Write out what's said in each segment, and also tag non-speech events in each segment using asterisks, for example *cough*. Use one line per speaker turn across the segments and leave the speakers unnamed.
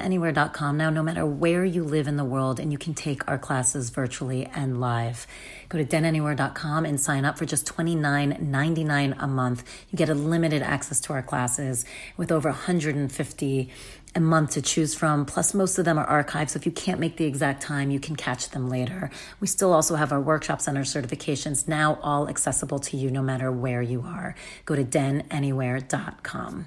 denanywhere.com now, no matter where you live in the world, and you can take our classes virtually and live. Go to denanywhere.com and sign up for just $29.99 a month. You get a limited access to our classes with over 150 a month to choose from. Plus, most of them are archived. So if you can't make the exact time, you can catch them later. We still also have our workshops and our certifications now all accessible to you no matter where you are. Go to denanywhere.com.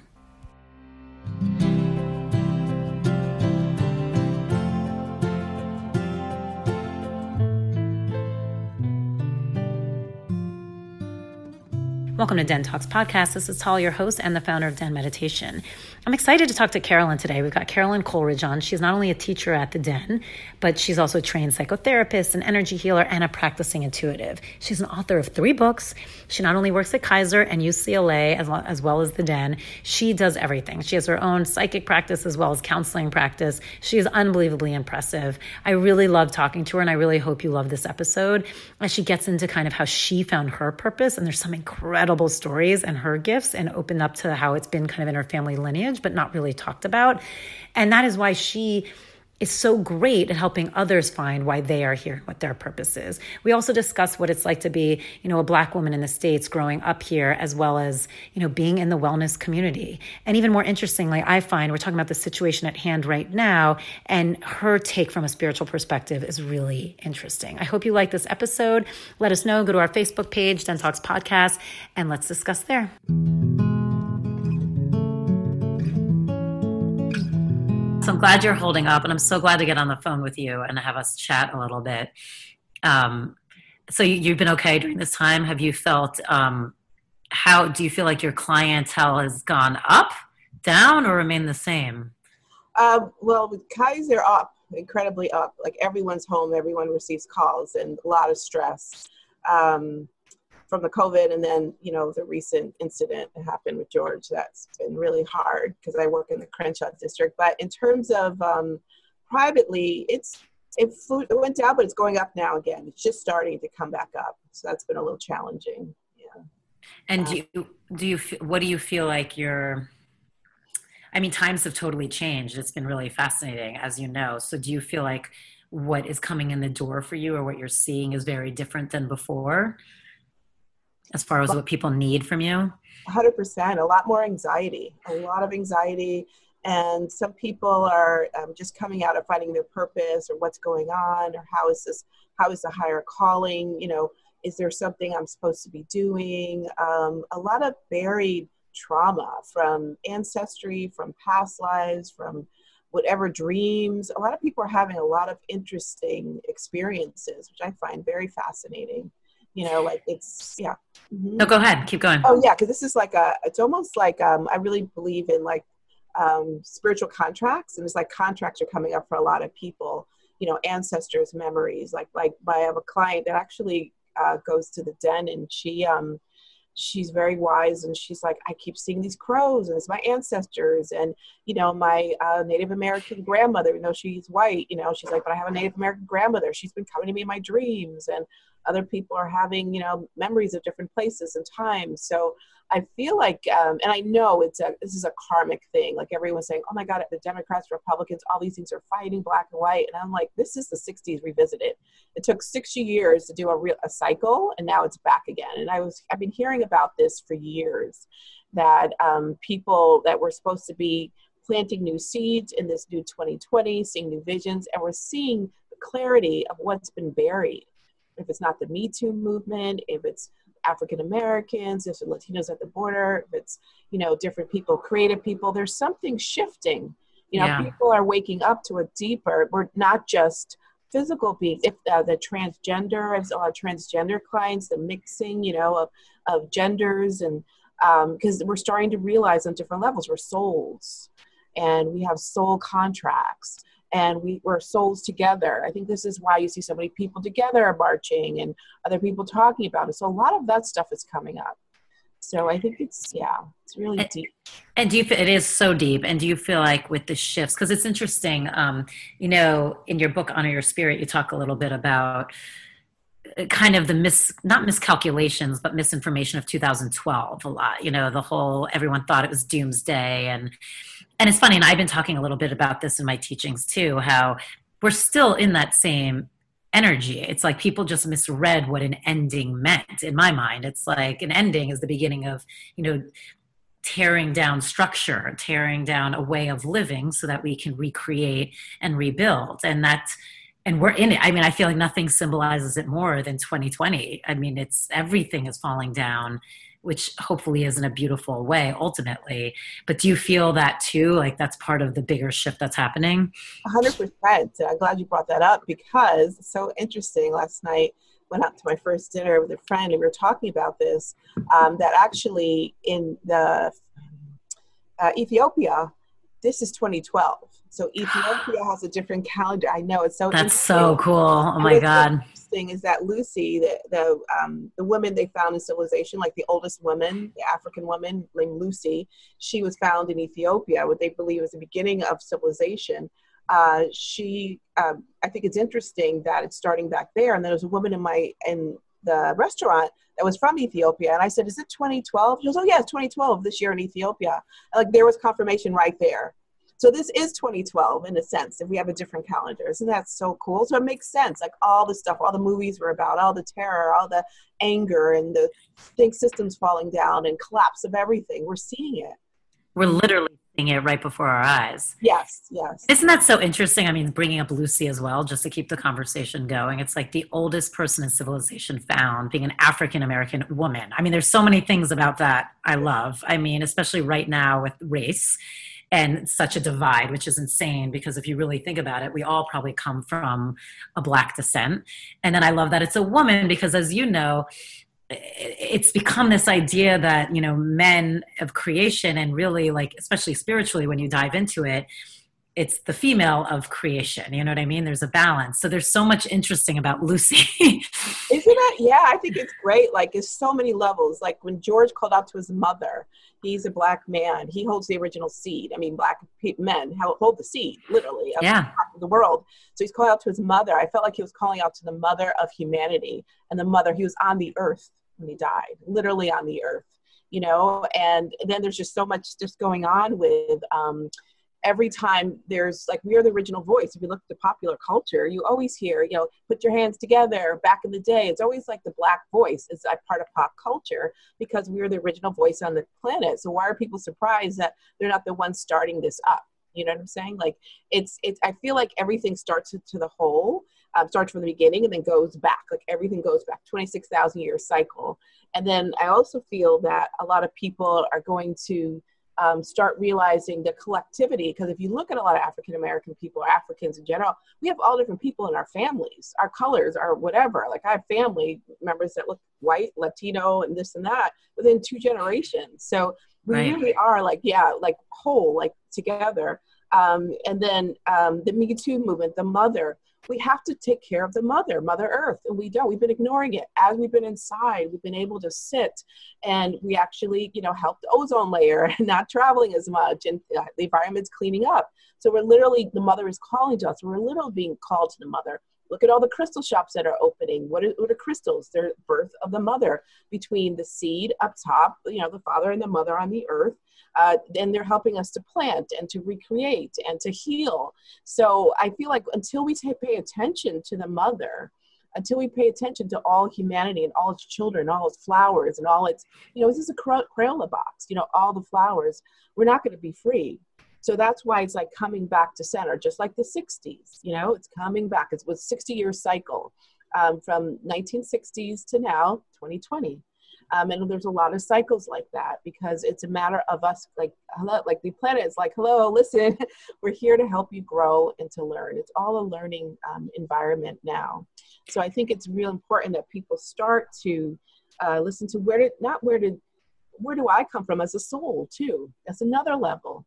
Welcome to Den Talks podcast. This is Tal, your host and the founder of Den Meditation. I'm excited to talk to Carolyn today. We've got Carolyn Coleridge on. She's not only a teacher at the Den, but she's also a trained psychotherapist, an energy healer, and a practicing intuitive. She's an author of three books. She not only works at Kaiser and UCLA as well, as well as the Den, she does everything. She has her own psychic practice as well as counseling practice. She is unbelievably impressive. I really love talking to her, and I really hope you love this episode as she gets into kind of how she found her purpose. And there's some incredible stories and her gifts, and opened up to how it's been kind of in her family lineage, but not really talked about. And that is why she is so great at helping others find why they are here, what their purpose is. We also discuss what it's like to be, you know, a black woman in the States growing up here, as well as, you know, being in the wellness community. And even more interestingly, I find we're talking about the situation at hand right now, and her take from a spiritual perspective is really interesting. I hope you like this episode. Let us know. Go to our Facebook page, Den Talks Podcast, and let's discuss there. So I'm glad you're holding up, and I'm so glad to get on the phone with you and have us chat a little bit. Um, so you, have been okay during this time. Have you felt? Um, how do you feel like your clientele has gone up, down, or remained the same?
Um, well, with Kaiser up, incredibly up. Like everyone's home, everyone receives calls, and a lot of stress. Um, from the COVID and then, you know, the recent incident that happened with George, that's been really hard because I work in the Crenshaw district. But in terms of um, privately, it's it, flew, it went down, but it's going up now again. It's just starting to come back up. So that's been a little challenging. Yeah.
And do you, do you, what do you feel like you're, I mean, times have totally changed. It's been really fascinating, as you know. So do you feel like what is coming in the door for you or what you're seeing is very different than before? As far as what people need from you?
100%. A lot more anxiety, a lot of anxiety. And some people are um, just coming out of finding their purpose or what's going on or how is this, how is the higher calling? You know, is there something I'm supposed to be doing? Um, a lot of buried trauma from ancestry, from past lives, from whatever dreams. A lot of people are having a lot of interesting experiences, which I find very fascinating you know like it's yeah.
Mm-hmm. no go ahead. Keep going.
Oh yeah because this is like a it's almost like um i really believe in like um spiritual contracts and it's like contracts are coming up for a lot of people you know ancestors memories. Like like i have a client that actually uh, goes to the den and she um she's very wise and she's like i keep seeing these crows and it's my ancestors and you know my uh, native american grandmother you know she's white you know she's like but i have a native american grandmother. She's been coming to me in my dreams and other people are having you know memories of different places and times. So i feel like um, and i know it's a this is a karmic thing. Like everyone's saying oh my god the democrats republicans all these things are fighting black and white. And i'm like this is the 60s revisited it. Took 60 years to do a real a cycle and now it's back again. And i was i've been hearing about this for years that um, people that were supposed to be planting new seeds in this new 2020 seeing new visions and we're seeing the clarity of what's been buried if it's not the Me Too movement, if it's African Americans, if it's Latinos at the border, if it's, you know, different people, creative people, there's something shifting. You know, yeah. people are waking up to a deeper, we're not just physical beings. If uh, the transgender, I've a lot of transgender clients, the mixing, you know, of, of genders and because um, we're starting to realize on different levels we're souls and we have soul contracts and we, we're souls together. I think this is why you see so many people together marching and other people talking about it. So a lot of that stuff is coming up. So I think it's yeah, it's really
and,
deep.
And do you it is so deep? And do you feel like with the shifts, because it's interesting, um, you know, in your book Honor Your Spirit, you talk a little bit about kind of the mis not miscalculations but misinformation of 2012 a lot you know the whole everyone thought it was doomsday and and it's funny and i've been talking a little bit about this in my teachings too how we're still in that same energy. It's like people just misread what an ending meant in my mind. It's like an ending is the beginning of, you know, tearing down structure, tearing down a way of living so that we can recreate and rebuild. And that's and we're in it. I mean, I feel like nothing symbolizes it more than 2020. I mean, it's everything is falling down which hopefully is in a beautiful way ultimately. But do you feel that too? Like that's part of the bigger shift that's happening?
100%. I'm glad you brought that up because it's so interesting. Last night, went out to my first dinner with a friend and we were talking about this um, that actually in the uh, Ethiopia, this is 2012. So Ethiopia *sighs* has a different calendar. I know it's so.
That's so cool. Oh my god.
Interesting is that Lucy, the the um, the woman they found in civilization, like the oldest woman, the African woman named Lucy, she was found in Ethiopia, what they believe is the beginning of civilization. Uh, she, um, I think it's interesting that it's starting back there. And there was a woman in my in the restaurant that was from Ethiopia. And I said, Is it 2012? She goes, Oh, yeah, it's 2012 this year in Ethiopia. And like there was confirmation right there. So this is 2012 in a sense, if we have a different calendar. Isn't that so cool? So it makes sense. Like all the stuff, all the movies were about, all the terror, all the anger and the think systems falling down and collapse of everything. We're seeing it.
We're literally seeing it right before our eyes.
Yes, yes.
Isn't that so interesting? I mean, bringing up Lucy as well, just to keep the conversation going. It's like the oldest person in civilization found being an African American woman. I mean, there's so many things about that I love. I mean, especially right now with race and such a divide, which is insane because if you really think about it, we all probably come from a black descent. And then I love that it's a woman because, as you know, it's become this idea that you know men of creation and really like especially spiritually when you dive into it it's the female of creation. You know what I mean? There's a balance. So there's so much interesting about Lucy.
Isn't it? Yeah, I think it's great. Like, it's so many levels. Like when George called out to his mother, he's a black man. He holds the original seed. I mean, black men hold the seed, literally, of
yeah.
the world. So he's calling out to his mother. I felt like he was calling out to the mother of humanity and the mother. He was on the earth when he died, literally on the earth. You know, and then there's just so much just going on with um, every time there's like we are the original voice. If you look at the popular culture you always hear you know put your hands together back in the day. It's always like the black voice is a part of pop culture because we are the original voice on the planet. So why are people surprised that they're not the ones starting this up? You know what i'm saying? Like it's it's i feel like everything starts to the whole um, starts from the beginning and then goes back. Like everything goes back 26000 year cycle. And then i also feel that a lot of people are going to um, start realizing the collectivity. Because if you look at a lot of African American people or Africans in general, we have all different people in our families, our colors, our whatever. Like I have family members that look white, Latino, and this and that within two generations. So we right. really are like, yeah, like whole, like together. Um, and then um, the Me Too movement, the mother, we have to take care of the mother, Mother Earth, and we don't. We've been ignoring it. As we've been inside, we've been able to sit and we actually, you know, help the ozone layer *laughs* and not traveling as much and uh, the environment's cleaning up. So we're literally, the mother is calling to us. We're literally being called to the mother. Look at all the crystal shops that are opening. What are, what are crystals? They're birth of the mother between the seed up top, you know, the father and the mother on the earth, uh, and they're helping us to plant and to recreate and to heal. So I feel like until we pay attention to the mother, until we pay attention to all humanity and all its children, all its flowers and all its, you know, this is a Crayola box, you know, all the flowers, we're not going to be free. So that's why it's like coming back to center, just like the 60s, you know, it's coming back. It was 60 year cycle um, from 1960s to now, 2020. Um, and there's a lot of cycles like that because it's a matter of us like hello like the planet is like hello listen *laughs* we're here to help you grow and to learn it's all a learning um, environment now so i think it's real important that people start to uh, listen to where did not where did where do I come from as a soul too? That's another level.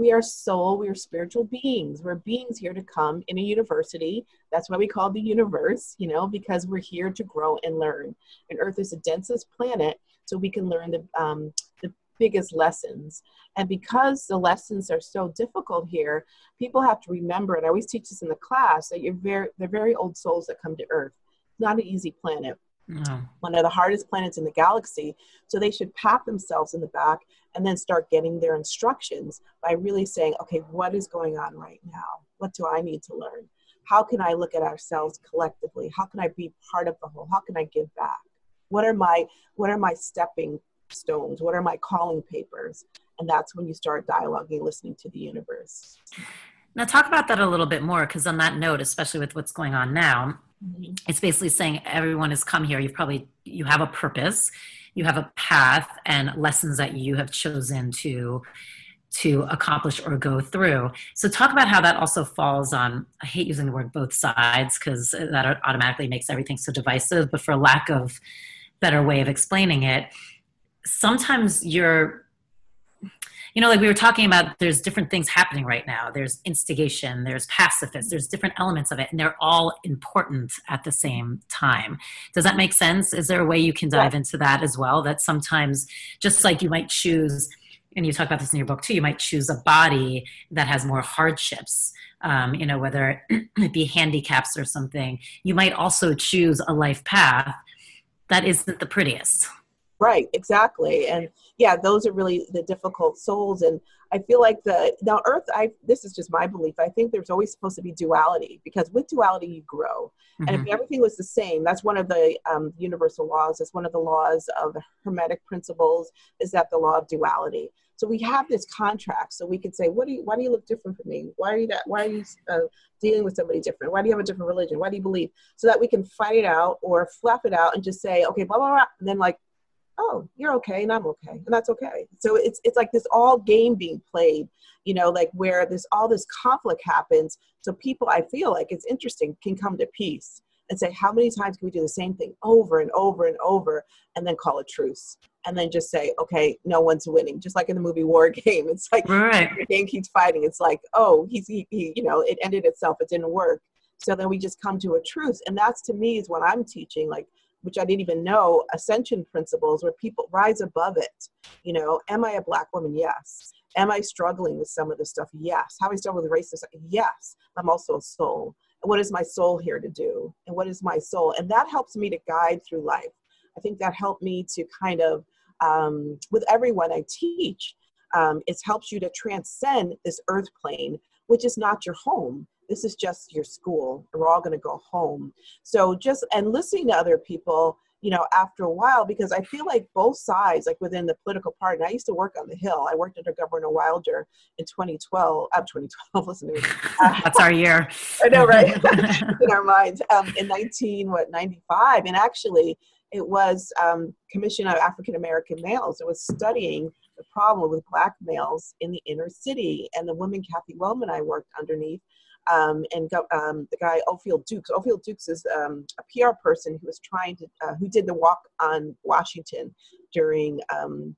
We are soul, we are spiritual beings. We're beings here to come in a university. That's why we call the universe, you know, because we're here to grow and learn. And Earth is the densest planet, so we can learn the, um, the biggest lessons. And because the lessons are so difficult here, people have to remember, and I always teach this in the class, that you're very, they're very old souls that come to Earth. It's not an easy planet. No. One of the hardest planets in the galaxy. So they should pat themselves in the back and then start getting their instructions by really saying, okay, what is going on right now? What do I need to learn? How can I look at ourselves collectively? How can I be part of the whole? How can I give back? What are my what are my stepping stones? What are my calling papers? And that's when you start dialoguing, listening to the universe.
Now, talk about that a little bit more, because on that note, especially with what's going on now, mm-hmm. it's basically saying everyone has come here. You've probably you have a purpose, you have a path, and lessons that you have chosen to to accomplish or go through. So, talk about how that also falls on. I hate using the word both sides because that automatically makes everything so divisive. But for lack of better way of explaining it, sometimes you're you know like we were talking about there's different things happening right now. There's instigation there's pacifists there's different elements of it and they're all important at the same time. Does that make sense? Is there a way you can dive yeah. into that as well? That sometimes just like you might choose and you talk about this in your book too you might choose a body that has more hardships um, you know whether *clears throat* it be handicaps or something. You might also choose a life path that isn't the prettiest
Right, exactly. And yeah, those are really the difficult souls. And I feel like the now Earth, I this is just my belief. I think there's always supposed to be duality because with duality you grow. Mm-hmm. And if mm-hmm. everything was the same, that's one of the um, universal laws. It's one of the laws of the Hermetic principles is that the law of duality. So we have this contract, so we could say, "What do you? Why do you look different from me? Why are you that? Why are you uh, dealing with somebody different? Why do you have a different religion? Why do you believe?" So that we can fight it out or flap it out and just say, "Okay, blah blah blah," and then like oh you're okay and i'm okay and that's okay. So it's it's like this all game being played you know like where this all this conflict happens. So people i feel like it's interesting can come to peace and say how many times can we do the same thing over and over and over and then call a truce? And then just say okay no one's winning. Just like in the movie war *laughs* game it's like right. the game keeps fighting. It's like oh he's he, he you know it ended itself it didn't work. So then we just come to a truce. And that's to me is what i'm teaching like which I didn't even know, ascension principles where people rise above it. You know, am I a black woman? Yes. Am I struggling with some of this stuff? Yes. How I struggle with racism? Yes. I'm also a soul. And what is my soul here to do? And what is my soul? And that helps me to guide through life. I think that helped me to kind of, um, with everyone I teach, um, it helps you to transcend this earth plane, which is not your home this is just your school. We're all going to go home. So just and listening to other people you know after a while because i feel like both sides like within the political party and i used to work on the hill. I worked under governor wilder in 2012 uh, 2012 *laughs* listen to me.
Uh, that's our year. *laughs*
I know right? *laughs* In our minds um, in 19 what 95 and actually it was um, commission of african american males. It was studying the problem with black males in the inner city and the woman kathy wellman i worked underneath um, and um, the guy Ofield Dukes. Ofield Dukes is um, a PR person who was trying to, uh, who did the walk on Washington during um,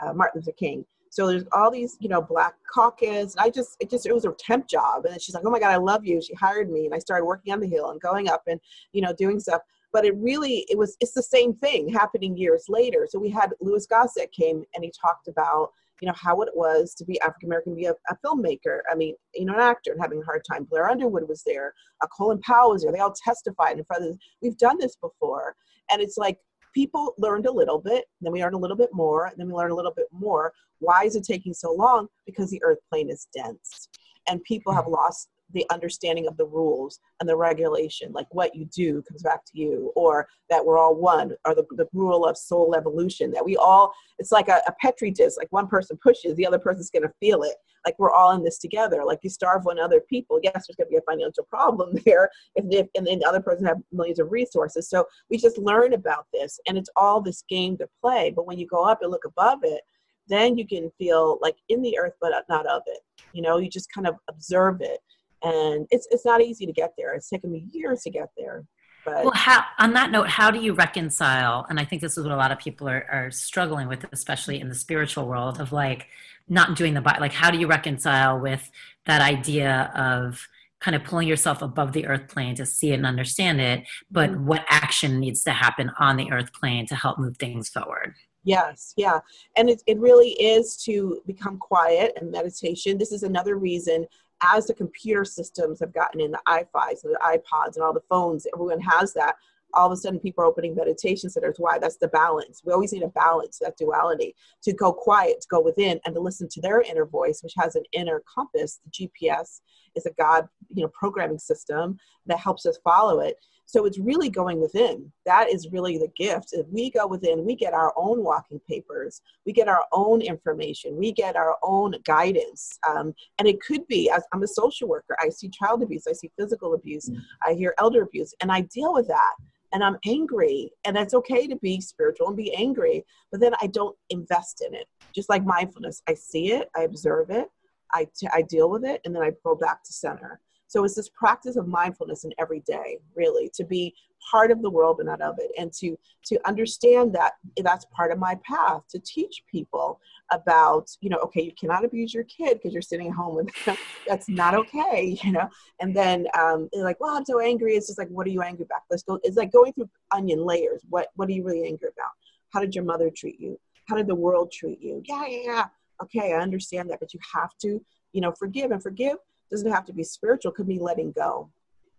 uh, Martin Luther King. So there's all these, you know, black caucus. And I just, it just, it was a temp job. And she's like, oh my God, I love you. She hired me. And I started working on the Hill and going up and, you know, doing stuff. But it really, it was, it's the same thing happening years later. So we had Louis Gossett came and he talked about, you know, how it was to be African American, be a, a, filmmaker. I mean, you know, an actor and having a hard time. Blair Underwood was there. Uh, Colin Powell was there. They all testified in front of. This. We've done this before, and it's like people learned a little bit, then we learned a little bit more, and then we learned a little bit more. Why is it taking so long? Because the Earth plane is dense, and people have lost the understanding of the rules and the regulation, like what you do comes back to you, or that we're all one, or the, the rule of soul evolution, that we all, it's like a, a petri dish, like one person pushes, the other person's gonna feel it. Like we're all in this together. Like you starve one other people, yes, there's gonna be a financial problem *laughs* there, if, if and then the other person have millions of resources. So we just learn about this, and it's all this game to play. But when you go up and look above it, then you can feel like in the earth, but not of it. You know, you just kind of observe it and it's it's not easy to get there. It's taken me years to get there. But
well, how, on that note, how do you reconcile? And I think this is what a lot of people are, are struggling with, especially in the spiritual world, of like not doing the like. How do you reconcile with that idea of kind of pulling yourself above the earth plane to see it and understand it, but mm-hmm. what action needs to happen on the earth plane to help move things forward?
Yes, yeah. And it, it really is to become quiet and meditation. This is another reason as the computer systems have gotten in the iPhones and the iPods and all the phones, everyone has that. All of a sudden, people are opening meditation centers. Why? That's the balance. We always need a balance, that duality, to go quiet, to go within, and to listen to their inner voice, which has an inner compass. The GPS is a God, you know, programming system that helps us follow it so it's really going within. That is really the gift. If we go within, we get our own walking papers, we get our own information, we get our own guidance. Um, and it could be, as I'm a social worker, I see child abuse, I see physical abuse, mm. I hear elder abuse, and I deal with that. And I'm angry, and it's okay to be spiritual and be angry, but then I don't invest in it. Just like mindfulness, I see it, I observe it, I, t- I deal with it, and then I go back to center. So it's this practice of mindfulness in every day, really, to be part of the world but not of it, and to to understand that that's part of my path to teach people about, you know, okay, you cannot abuse your kid because you're sitting at home with them. that's not okay, *laughs* you know. And then um, they're like, well, I'm so angry. It's just like, what are you angry about? Let's go. It's like going through onion layers. What what are you really angry about? How did your mother treat you? How did the world treat you? Yeah, yeah, yeah. Okay, I understand that, but you have to, you know, forgive and forgive doesn't have to be spiritual, could be letting go,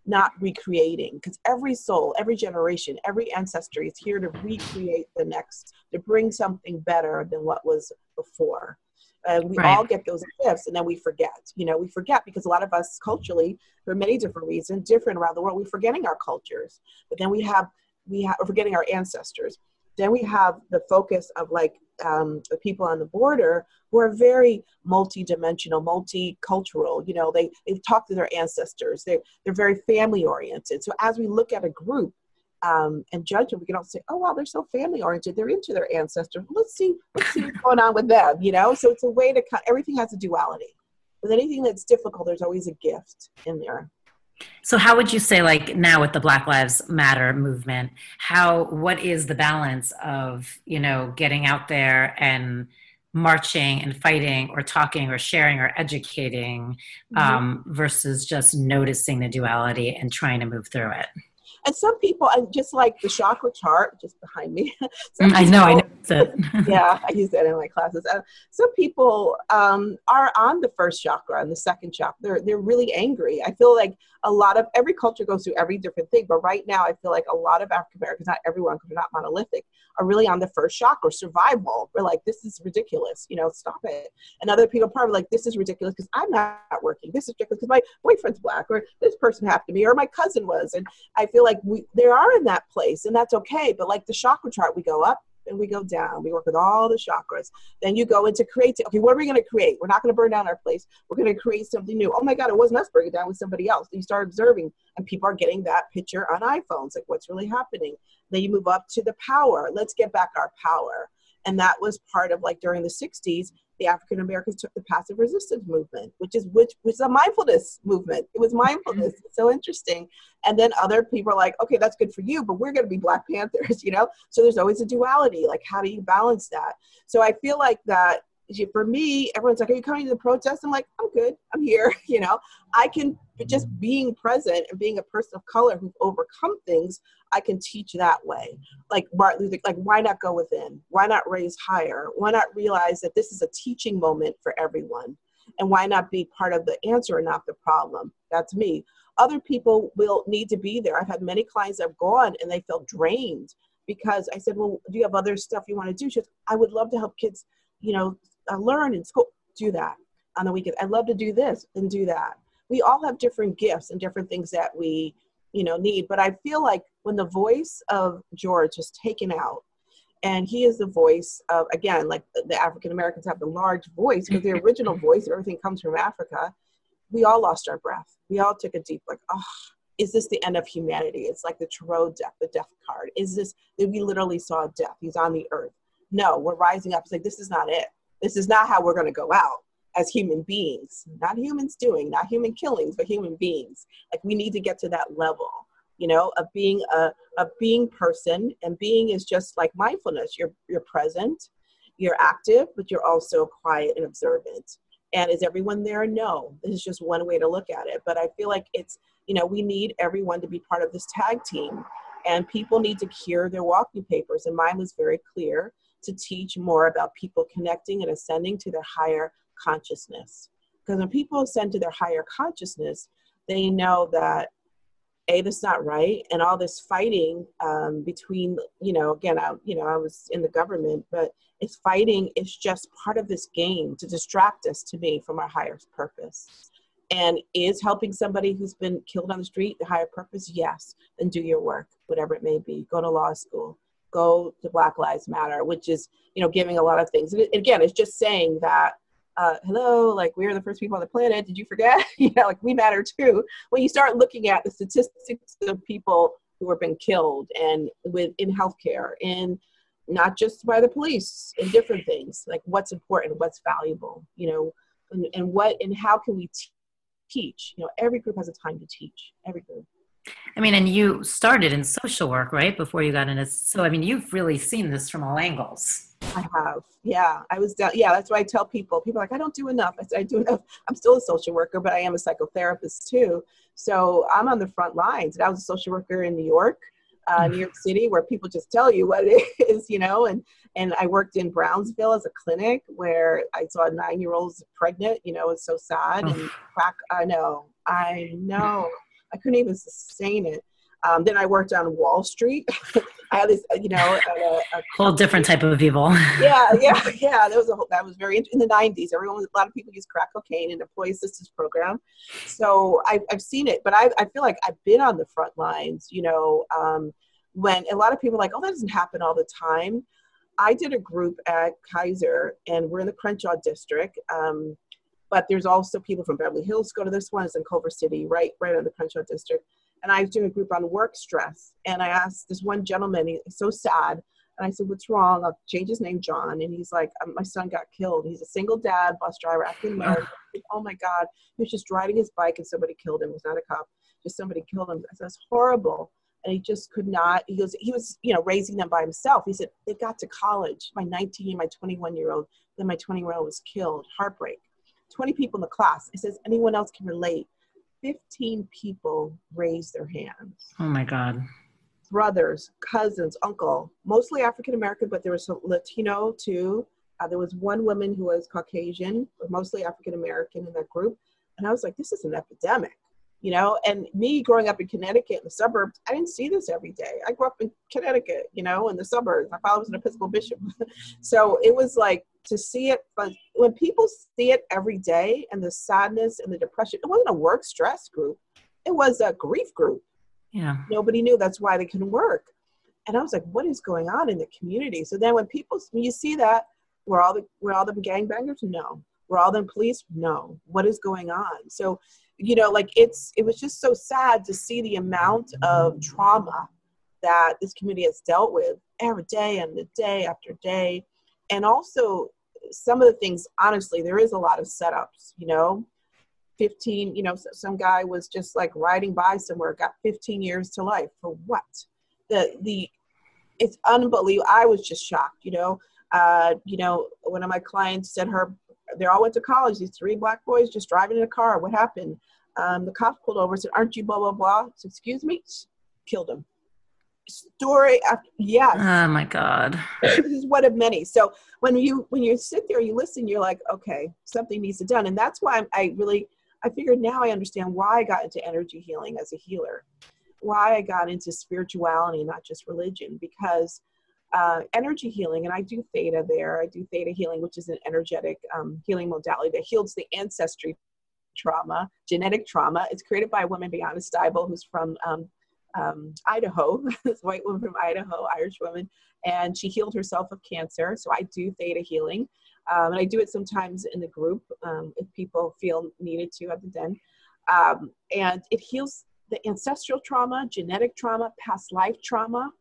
not recreating. Because every soul, every generation, every ancestry is here to recreate the next, to bring something better than what was before. And we right. all get those gifts and then we forget. You know, we forget because a lot of us culturally, for many different reasons, different around the world, we're forgetting our cultures. But then we have, we have, forgetting our ancestors. Then we have the focus of like um, the people on the border who are very multi-dimensional, multicultural. You know, they they talk to their ancestors. They they're very family oriented. So as we look at a group um, and judge them, we can also say, oh wow, they're so family oriented. They're into their ancestors. Let's see let's see what's going on with them. You know, so it's a way to cut. Everything has a duality. With anything that's difficult, there's always a gift in there.
So how would you say like now with the Black Lives Matter movement, how what is the balance of, you know, getting out there and marching and fighting or talking or sharing or educating mm-hmm. um, versus just noticing the duality and trying to move through it?
And some people, and just like the chakra chart just behind me. *laughs*
Mm, I know, I know it. *laughs*
yeah, I use that in my classes. Uh, some people um, are on the first chakra and the second chakra. They're they're really angry. I feel like a lot of every culture goes through every different thing, but right now I feel like a lot of African Americans, not everyone, because they're not monolithic, are really on the first chakra, survival. We're like, this is ridiculous. You know, stop it. And other people are probably like, this is ridiculous because I'm not working. This is ridiculous because my boyfriend's black, or this person happened to me, or my cousin was. And I feel like we they are in that place, and that's okay. But like the chakra chart, we go up, and we go down. We work with all the chakras. Then you go into create. Okay, what are we going to create? We're not going to burn down our place. We're going to create something new. Oh my God, it wasn't us it down with somebody else. you start observing, and people are getting that picture on iPhones, like what's really happening. Then you move up to the power. Let's get back our power. And that was part of like during the 60s, the African Americans took the passive resistance movement, which is which which is a mindfulness movement. It was mm-hmm. mindfulness. It's so interesting. And then other people are like, okay, that's good for you, but we're going to be Black Panthers, *laughs* you know. So there's always a duality. Like, how do you balance that? So I feel like that for me, everyone's like, "Are you coming to the protest?" I'm like, "I'm good. I'm here." *laughs* You know, I can mm-hmm. just being present and being a person of color who've overcome things. I can teach that way. Like Martin Luther, like why not go within? Why not raise higher? Why not realize that this is a teaching moment for everyone? And why not be part of the answer and not the problem? That's me. Other people will need to be there. I've had many clients that have gone and they felt drained because I said, "Well, do you have other stuff you want to do?" She said, "I would love to help kids, you know, uh, learn in school. Do that on the weekend. I love to do this and do that." We all have different gifts and different things that we you know need but i feel like when the voice of george is taken out and he is the voice of again like the african americans have the large voice because the original *laughs* voice everything comes from africa we all lost our breath we all took a deep like oh is this the end of humanity it's like the tarot death the death card is this we literally saw death he's on the earth no we're rising up it's like this is not it this is not how we're going to go out as human beings, not humans doing, not human killings, but human beings. Like we need to get to that level you know, of being a, a being person. And being is just like mindfulness. You're, you're present, you're active, but you're also quiet and observant. And is everyone there? No. This is just one way to look at it. But I feel like it's, you know, we need everyone to be part of this tag team. And people need to cure their walking papers. And mine was very clear to teach more about people connecting and ascending to their higher consciousness. Because when people ascend to their higher consciousness, they know that a that's not right and all this fighting um, between you know again I, you know i was in the government but it's fighting is just part of this game to distract us to me from our higher purpose. And is helping somebody who's been killed on the street the higher purpose? Yes then do your work whatever it may be. Go to law school go to black lives matter which is you know giving a lot of things and again it's just saying that uh, hello, like we are the first people on the planet. Did you forget? *laughs* you know, like we matter too. When you start looking at the statistics of people who have been killed and with in healthcare, in not just by the police, in different things, like what's important, what's valuable, you know, and, and what and how can we t- teach? You know, every group has a time to teach. Every group.
I mean, and you started in social work, right? Before you got into, so I mean, you've really seen this from all angles.
I have. Yeah, I was down. Yeah, that's why I tell people. People are like, I don't do enough. I say, I do enough. I'm still a social worker, but I am a psychotherapist too. So I'm on the front lines. And I was a social worker in New York, uh, New York City, where people just tell you what *laughs* it is, you know. And and I worked in Brownsville as a clinic where I saw nine year olds pregnant. You know, it's so sad and crack. I know. I know. I couldn't even sustain it. Um, then I worked on Wall Street. *laughs* I had this, you know, a,
a whole different type of evil. *laughs*
yeah, yeah, yeah. That was a whole, that was very in the '90s. Everyone, a lot of people use crack cocaine in employee assistance program. So I, I've seen it, but I, I feel like I've been on the front lines. You know, um, when a lot of people are like, oh, that doesn't happen all the time. I did a group at Kaiser, and we're in the Crenshaw district. Um, but there's also people from Beverly Hills go to this one. It's in Culver City, right, right on the Crenshaw district and I was doing a group on work stress. And I asked this one gentleman, he's so sad. And I said, What's wrong? I'll change his name, John. And he's like, um, My son got killed. He's a single dad, bus driver, African American. oh my God. He was just riding his bike and somebody killed him. It was not a cop, just somebody killed him. I said, That's horrible. And he just could not. He goes, He was, you know, raising them by himself. He said, They got to college. My 19, my 21 year old, then my 20 year old was killed. Heartbreak. 20 people in the class. It says, Anyone else can relate. 15 people raised their hands.
Oh my God.
Brothers, cousins, uncle, mostly African American, but there was a Latino too. Uh, there was one woman who was Caucasian, but mostly African American in that group. And I was like, this is an epidemic you know? And me growing up in connecticut in the suburbs i didn't see this every day. I grew up in connecticut you know in the suburbs. My father was an episcopal bishop. *laughs* So it was like to see it but when people see it every day and the sadness and the depression it wasn't a work stress group. It was a grief group.
Yeah.
Nobody knew that's why they couldn't work. And i was like what is going on in the community? So then when people when you see that were all the were all the gangbangers? No. Were all the police? No. What is going on? So you know like it's it was just so sad to see the amount of trauma that this community has dealt with every day and the day after day. And also some of the things honestly there is a lot of setups you know? 15 you know some guy was just like riding by somewhere got 15 years to life. For what? The the it's unbelievable. I was just shocked you know? Uh, you know one of my clients said her they all went to college. These three black boys just driving in a car. What happened? Um, the cops pulled over. Said, "Aren't you blah blah blah?" Said, "Excuse me." Killed him. Story after yes.
Oh my God. *laughs*
this is one of many. So when you when you sit there, you listen. You're like, okay, something needs to be done, and that's why I really I figured now I understand why I got into energy healing as a healer, why I got into spirituality, not just religion, because uh, energy healing, and I do theta there. I do theta healing, which is an energetic um, healing modality that heals the ancestry trauma, genetic trauma. It's created by a woman, Vianna Stibal, who's from um, um, Idaho, *laughs* this white woman from Idaho, Irish woman, and she healed herself of cancer. So I do theta healing, um, and I do it sometimes in the group um, if people feel needed to at the den. Um, and it heals the ancestral trauma, genetic trauma, past life trauma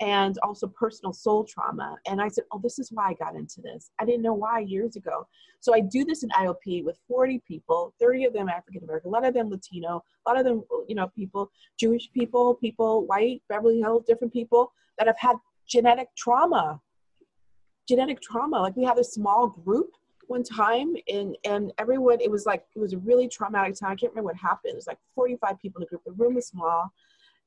and also personal soul trauma. And I said, Oh, this is why I got into this. I didn't know why years ago. So I do this in IOP with 40 people, 30 of them African American, a lot of them Latino, a lot of them, you know, people, Jewish people, people, white, Beverly Hills, different people that have had genetic trauma. Genetic trauma. Like we have a small group one time and and everyone it was like it was a really traumatic time. I can't remember what happened. It was like 45 people in the group. The room was small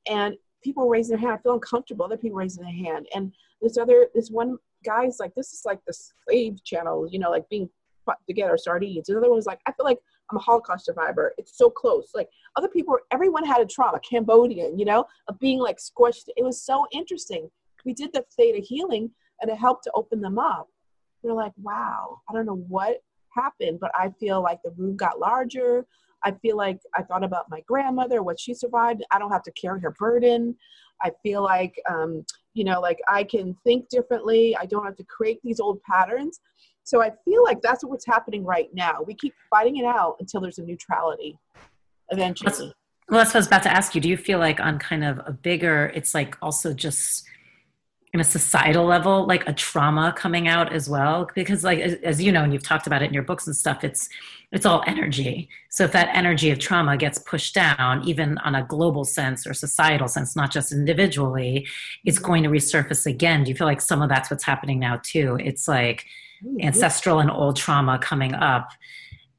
and people raising their hand. I feel uncomfortable. Other people raising their hand. And this other, this one guy's like, this is like the slave channel, you know, like being put together sardines. The other one was like, I feel like I'm a Holocaust survivor. It's so close. Like other people, everyone had a trauma, Cambodian, you know, of being like squished. It was so interesting. We did the theta healing and it helped to open them up. They're like, wow, I don't know what happened, but I feel like the room got larger. I feel like I thought about my grandmother, what she survived. I don't have to carry her burden. I feel like, um, you know, like I can think differently. I don't have to create these old patterns. So I feel like that's what's happening right now. We keep fighting it out until there's a neutrality eventually.
Well, that's what I was about to ask you. Do you feel like on kind of a bigger, it's like also just in a societal level like a trauma coming out as well because like as, as, you know and you've talked about it in your books and stuff it's it's all energy. So if that energy of trauma gets pushed down even on a global sense or societal sense not just individually it's mm-hmm. going to resurface again. Do you feel like some of that's what's happening now too? It's like ancestral and old trauma coming up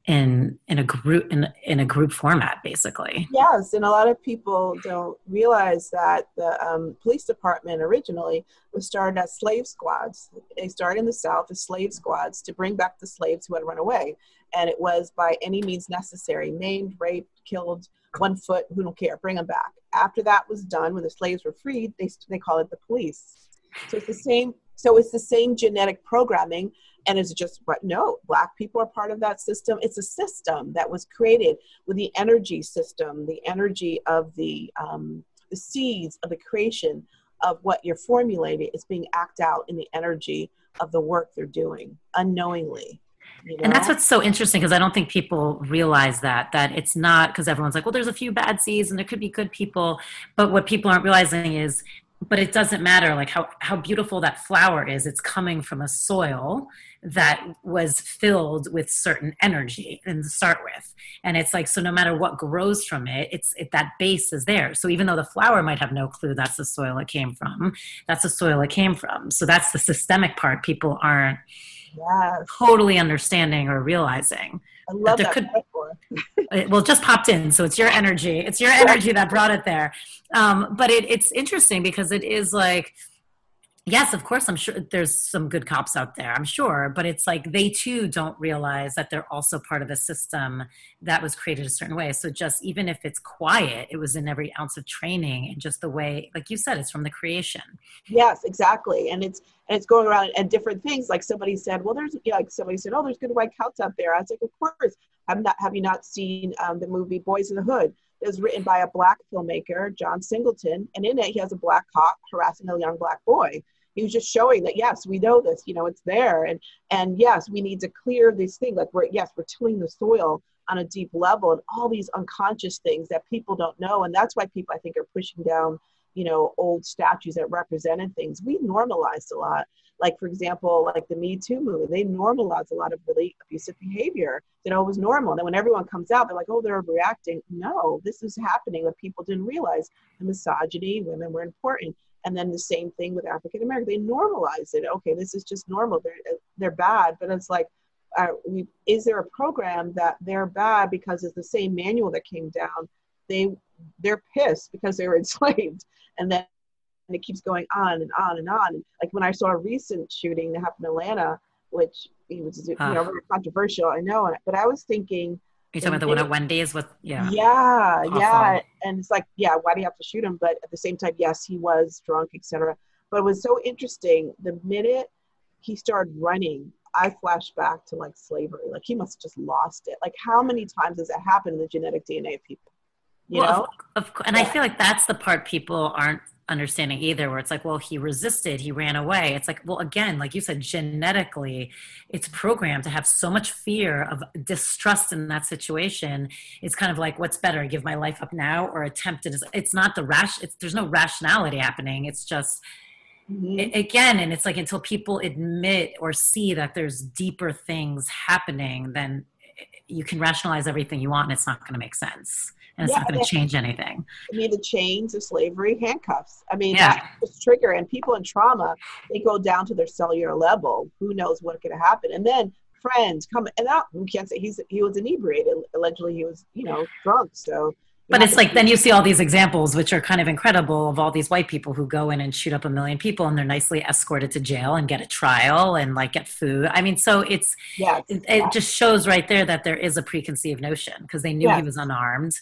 in in a group in, in a group format basically.
Yes and a lot of people don't realize that the um, police department originally was started as slave squads. They started in the south as slave squads to bring back the slaves who had run away. And it was by any means necessary maimed raped killed one foot who don't care bring them back. After that was done when the slaves were freed they, they call it the police. So it's the same so it's the same genetic programming and it's just but no black people are part of that system. It's a system that was created with the energy system the energy of the um, the seeds of the creation of what you're formulating. Is being act out in the energy of the work they're doing unknowingly
you know? And that's what's so interesting because I don't think people realize that that it's not because everyone's like, well, there's a few bad seeds and there could be good people, but what people aren't realizing is but it doesn't matter like how how beautiful that flower is. It's coming from a soil that was filled with certain energy and to start with and it's like so no matter what grows from it it's it, that base is there so even though the flower might have no clue that's the soil it came from that's the soil it came from so that's the systemic part people aren't yes. totally understanding or realizing
I love that, that
could, *laughs* well, just popped in, so it's your energy. It's your energy that brought it there. Um, but it, it's interesting because it is like yes of course i'm sure there's some good cops out there i'm sure but it's like they too don't realize that they're also part of a system that was created a certain way. So just even if it's quiet it was in every ounce of training and just the way like you said it's from the creation.
Yes exactly and it's and it's going around and different things like somebody said well there's yeah, like somebody said oh there's good white cops out there. I was like of course have not have you not seen um, the movie boys in the hood was written by a black filmmaker, John Singleton, and in it he has a black cop harassing a young black boy. He was just showing that yes, we know this, you know, it's there, and and yes, we need to clear these things. Like we're yes, we're tilling the soil on a deep level, and all these unconscious things that people don't know, and that's why people I think are pushing down, you know, old statues that represented things. We normalized a lot like for example like the me too movement they normalize a lot of really abusive behavior it was normal. And then when everyone comes out they're like oh they're reacting no this is happening that people didn't realize the misogyny women were important. And then the same thing with african american they normalize it. Okay this is just normal. They're they're bad but it's like uh, we, is there a program that they're bad because it's the same manual that came down? They they're pissed because they were *laughs* enslaved. And then and it keeps going on and on and on. Like when I saw a recent shooting that happened in Atlanta, which was you know very controversial, I know, but I was thinking.
You talking about the one at Wendy's with yeah?
Yeah, yeah, and it's like yeah, why do you have to shoot him? But at the same time, yes, he was drunk, etc. But it was so interesting. The minute he started running, I flashed back to like slavery. Like he must have just lost it. Like how many times has that happened in the genetic DNA of people? You well, know?
Of, of, and yeah. I feel like that's the part people aren't understanding either where it's like well he resisted he ran away. It's like well again like you said genetically it's programmed to have so much fear of distrust in that situation. It's kind of like what's better give my life up now or attempt it? It's not the rash it's there's no rationality happening. It's just mm-hmm. again, and it's like until people admit or see that there's deeper things happening, then you can rationalize everything you want and it's not going to make sense and it's yeah, not going to change anything.
I mean, the chains of slavery, handcuffs. I mean, yeah. that's trigger. And people in trauma, they go down to their cellular level. Who knows what could happen? And then friends come and out. We can't say he's he was inebriated. Allegedly, he was you know drunk. So
but it's like then you see all these examples which are kind of incredible of all these white people who go in and shoot up a million people and they're nicely escorted to jail and get a trial and like get food. I mean so it's yes, it, it just shows right there that there is a preconceived notion because they knew yes. he was unarmed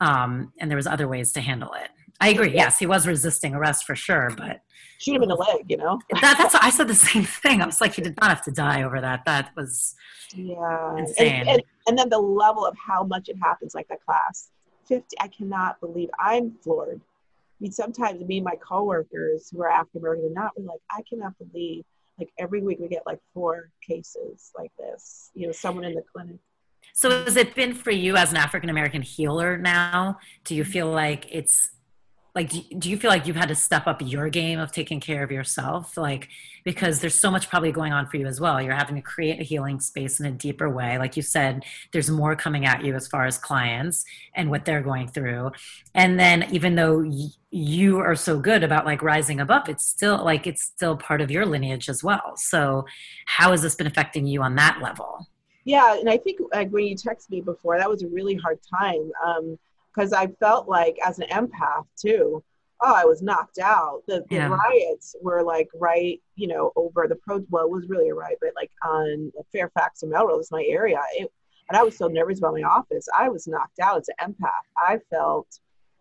um, and there was other ways to handle it. I agree yes he was resisting arrest for sure but
shoot him in the leg you know?
That, that's i said the same thing. I was like he did not have to die over that. That was
yeah insane. and, and, and then the level of how much it happens like that class 50, I cannot believe I'm floored. I mean, sometimes me and my coworkers who are African American and not, we're like, I cannot believe like every week we get like four cases like this, you know, someone in the clinic.
So has it been for you as an African American healer now? Do you feel like it's like do, you feel like you've had to step up your game of taking care of yourself? Like because there's so much probably going on for you as well. You're having to create a healing space in a deeper way. Like you said there's more coming at you as far as clients and what they're going through. And then even though you are so good about like rising above it's still like it's still part of your lineage as well. So how has this been affecting you on that level?
Yeah and i think like when you texted me before that was a really hard time. Um, because I felt like as an empath too, oh, I was knocked out. The, the yeah. riots were like right, you know, over the pro. Well, it was really a riot, but like on Fairfax and Melrose, my area. It, and I was so nervous about my office. I was knocked out as an empath. I felt,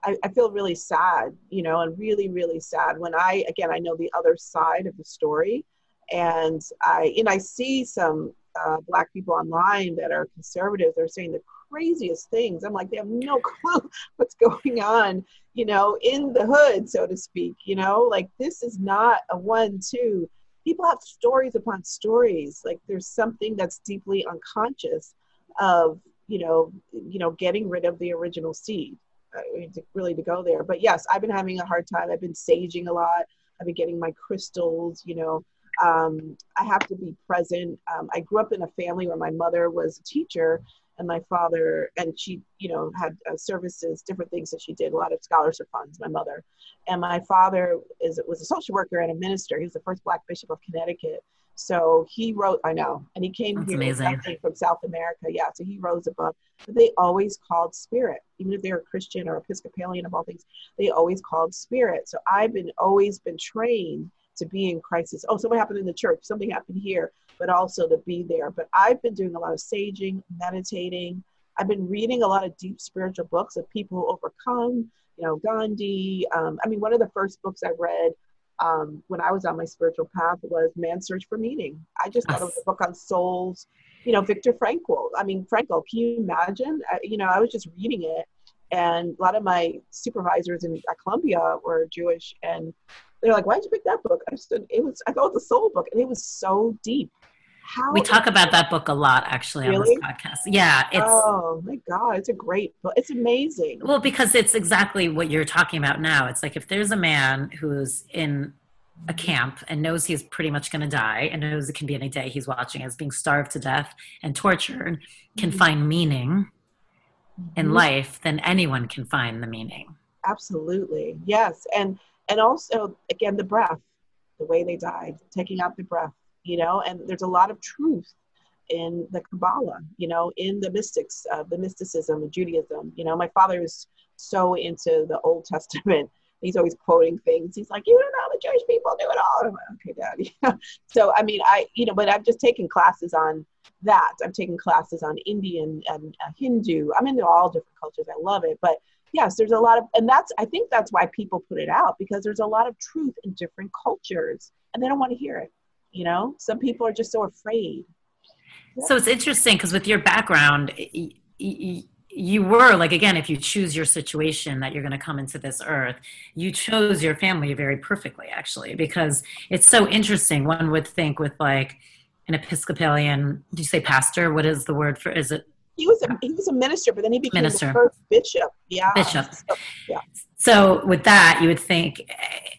I, I feel really sad, you know, and really, really sad when I, again, I know the other side of the story, and I, and I see some uh, black people online that are conservatives. They're saying the craziest things. I'm like, they have no *laughs* clue what's going on, you know, in the hood, so to speak. You know, like this is not a one, two. People have stories upon stories. Like there's something that's deeply unconscious of, you know, you know, getting rid of the original seed. Uh, to, really to go there. But yes, I've been having a hard time. I've been saging a lot. I've been getting my crystals, you know. Um, I have to be present. Um, I grew up in a family where my mother was a teacher, and my father and she you know had uh, services different things that she did. A lot of scholarship funds my mother. And my father is was a social worker and a minister. He was the first black bishop of connecticut. So he wrote i know and he came That's here from south america. Yeah so he rose above but they always called spirit. Even if they were christian or episcopalian of all things they always called spirit. So i've been always been trained to be in crisis oh something happened in the church something happened here but also to be there. But I've been doing a lot of saging, meditating. I've been reading a lot of deep spiritual books of people who overcome, you know, Gandhi. Um, I mean, one of the first books I read um, when I was on my spiritual path was Man's Search for Meaning. I just thought it was a book on souls, you know, Viktor Frankl. I mean, Frankl, can you imagine? I, you know, I was just reading it, and a lot of my supervisors in at Columbia were Jewish, and they're like, "Why'd you pick that book?" I said, "It was I thought it was a soul book, and it was so deep."
How we talk about that book a lot actually really? on this podcast. Yeah,
it's oh my god, it's a great book. It's amazing.
Well, because it's exactly what you're talking about now. It's like if there's a man who's in a camp and knows he's pretty much going to die and knows it can be any day he's watching as being starved to death and tortured can mm-hmm. find meaning in mm-hmm. life then anyone can find the meaning
absolutely yes and and also again the breath the way they died taking out the breath you know, and there's a lot of truth in the Kabbalah, you know, in the mystics, uh, the mysticism of Judaism. You know, my father is so into the Old Testament. *laughs* He's always quoting things. He's like, you don't know, how the Jewish people do it all. I'm like, okay, dad. *laughs* so, I mean, I, you know, but I've just taken classes on that. I'm taking classes on Indian and uh, Hindu. I'm into all different cultures. I love it. But yes, there's a lot of, and that's, I think that's why people put it out because there's a lot of truth in different cultures and they don't want to hear it you know? Some people are just so afraid.
So it's interesting because with your background you were like again if you choose your situation that you're going to come into this earth you chose your family very perfectly actually because it's so interesting. One would think with like an episcopalian do you say pastor? What is the word for is it
He was a, he was a minister, but then he became
Minister.
the first bishop. Yeah.
Bishop.
So, yeah.
So with that, you would think,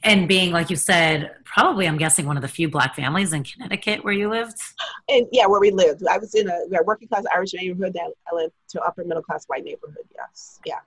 and being like you said, probably I'm guessing one of the few black families in Connecticut where you lived.
And yeah, where we lived, I was in a working class Irish neighborhood. Then I lived to upper middle class white neighborhood. Yes. Yeah.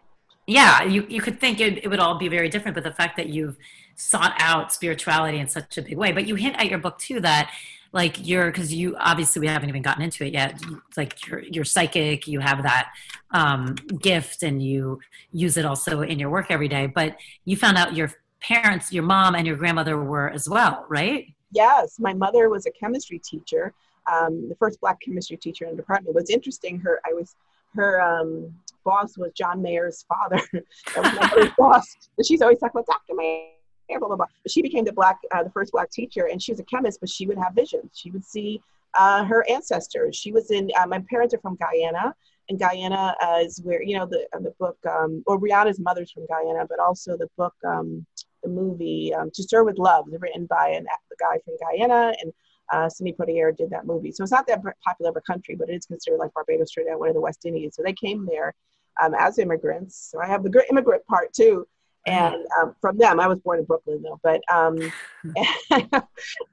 Yeah, you you could think it, it would all be very different, but the fact that you've sought out spirituality in such a big way, but you hint at your book too that like you're because you obviously we haven't even gotten into it yet like you're you're psychic you have that um, gift and you use it also in your work every day but you found out your parents your mom and your grandmother were as well right
Yes, my mother was a chemistry teacher, um, the first black chemistry teacher in the department. Was interesting. Her, I was, her um, boss was John Mayer's father. *laughs* that was my boss. She's always talking about Dr. Mayer, blah blah blah. But she became the black, uh, the first black teacher, and she was a chemist, but she would have visions. She would see uh, her ancestors. She was in. Uh, my parents are from Guyana. And Guyana uh, is where you know the the book, um, or Rihanna's mother's from Guyana, but also the book, um, the movie um, "To Sir with Love," written by an, the guy from Guyana, and uh, Sidney Poitier did that movie. So it's not that popular of a country, but it is considered like Barbados, Trinidad, one of the West Indies. So they came there um, as immigrants. So I have the immigrant part too. And um, from them, I was born in Brooklyn though, but um, *laughs*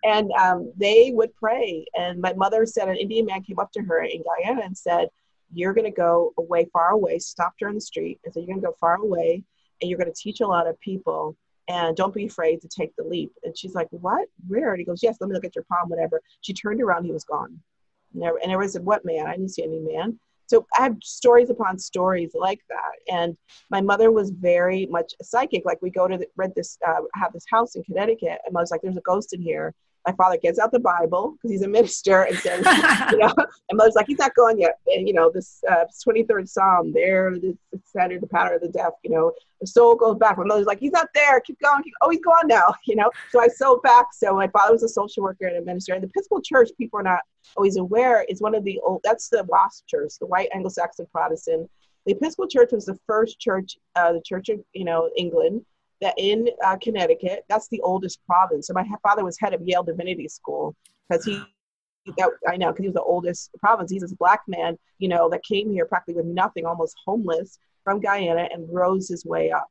and um, they would pray. And my mother said an Indian man came up to her in Guyana and said, "You're going to go away, far away." Stopped her on the street and said, "You're going to go far away, and you're going to teach a lot of people." and don't be afraid to take the leap. And she's like, what? Where? And he goes, yes, let me look at your palm, whatever. She turned around, he was gone. And there, and there was a what man? I didn't see any man. So I have stories upon stories like that. And my mother was very much psychic. Like we go to the, read this, uh, have this house in Connecticut, and I was like, there's a ghost in here. My father gets out the Bible because he's a minister and says, you *laughs* know, and mother's like, he's not going yet. And, you know, this uh, 23rd Psalm, there, the standard, the pattern of the deaf, you know, the soul goes back. My mother's like, he's not there. Keep going. Keep, oh, he's gone now, *laughs* you know. So I sewed back. So my father was a social worker and a minister. And the Episcopal Church, people are not always aware, is one of the old, that's the WASP Church, the White Anglo-Saxon Protestant. The Episcopal Church was the first church, uh, the Church of, you know, England, that in uh, Connecticut, that's the oldest province. So my father was head of Yale Divinity School because he, that, I know, because he was the oldest province. He's this black man, you know, that came here practically with nothing, almost homeless from Guyana and rose his way up,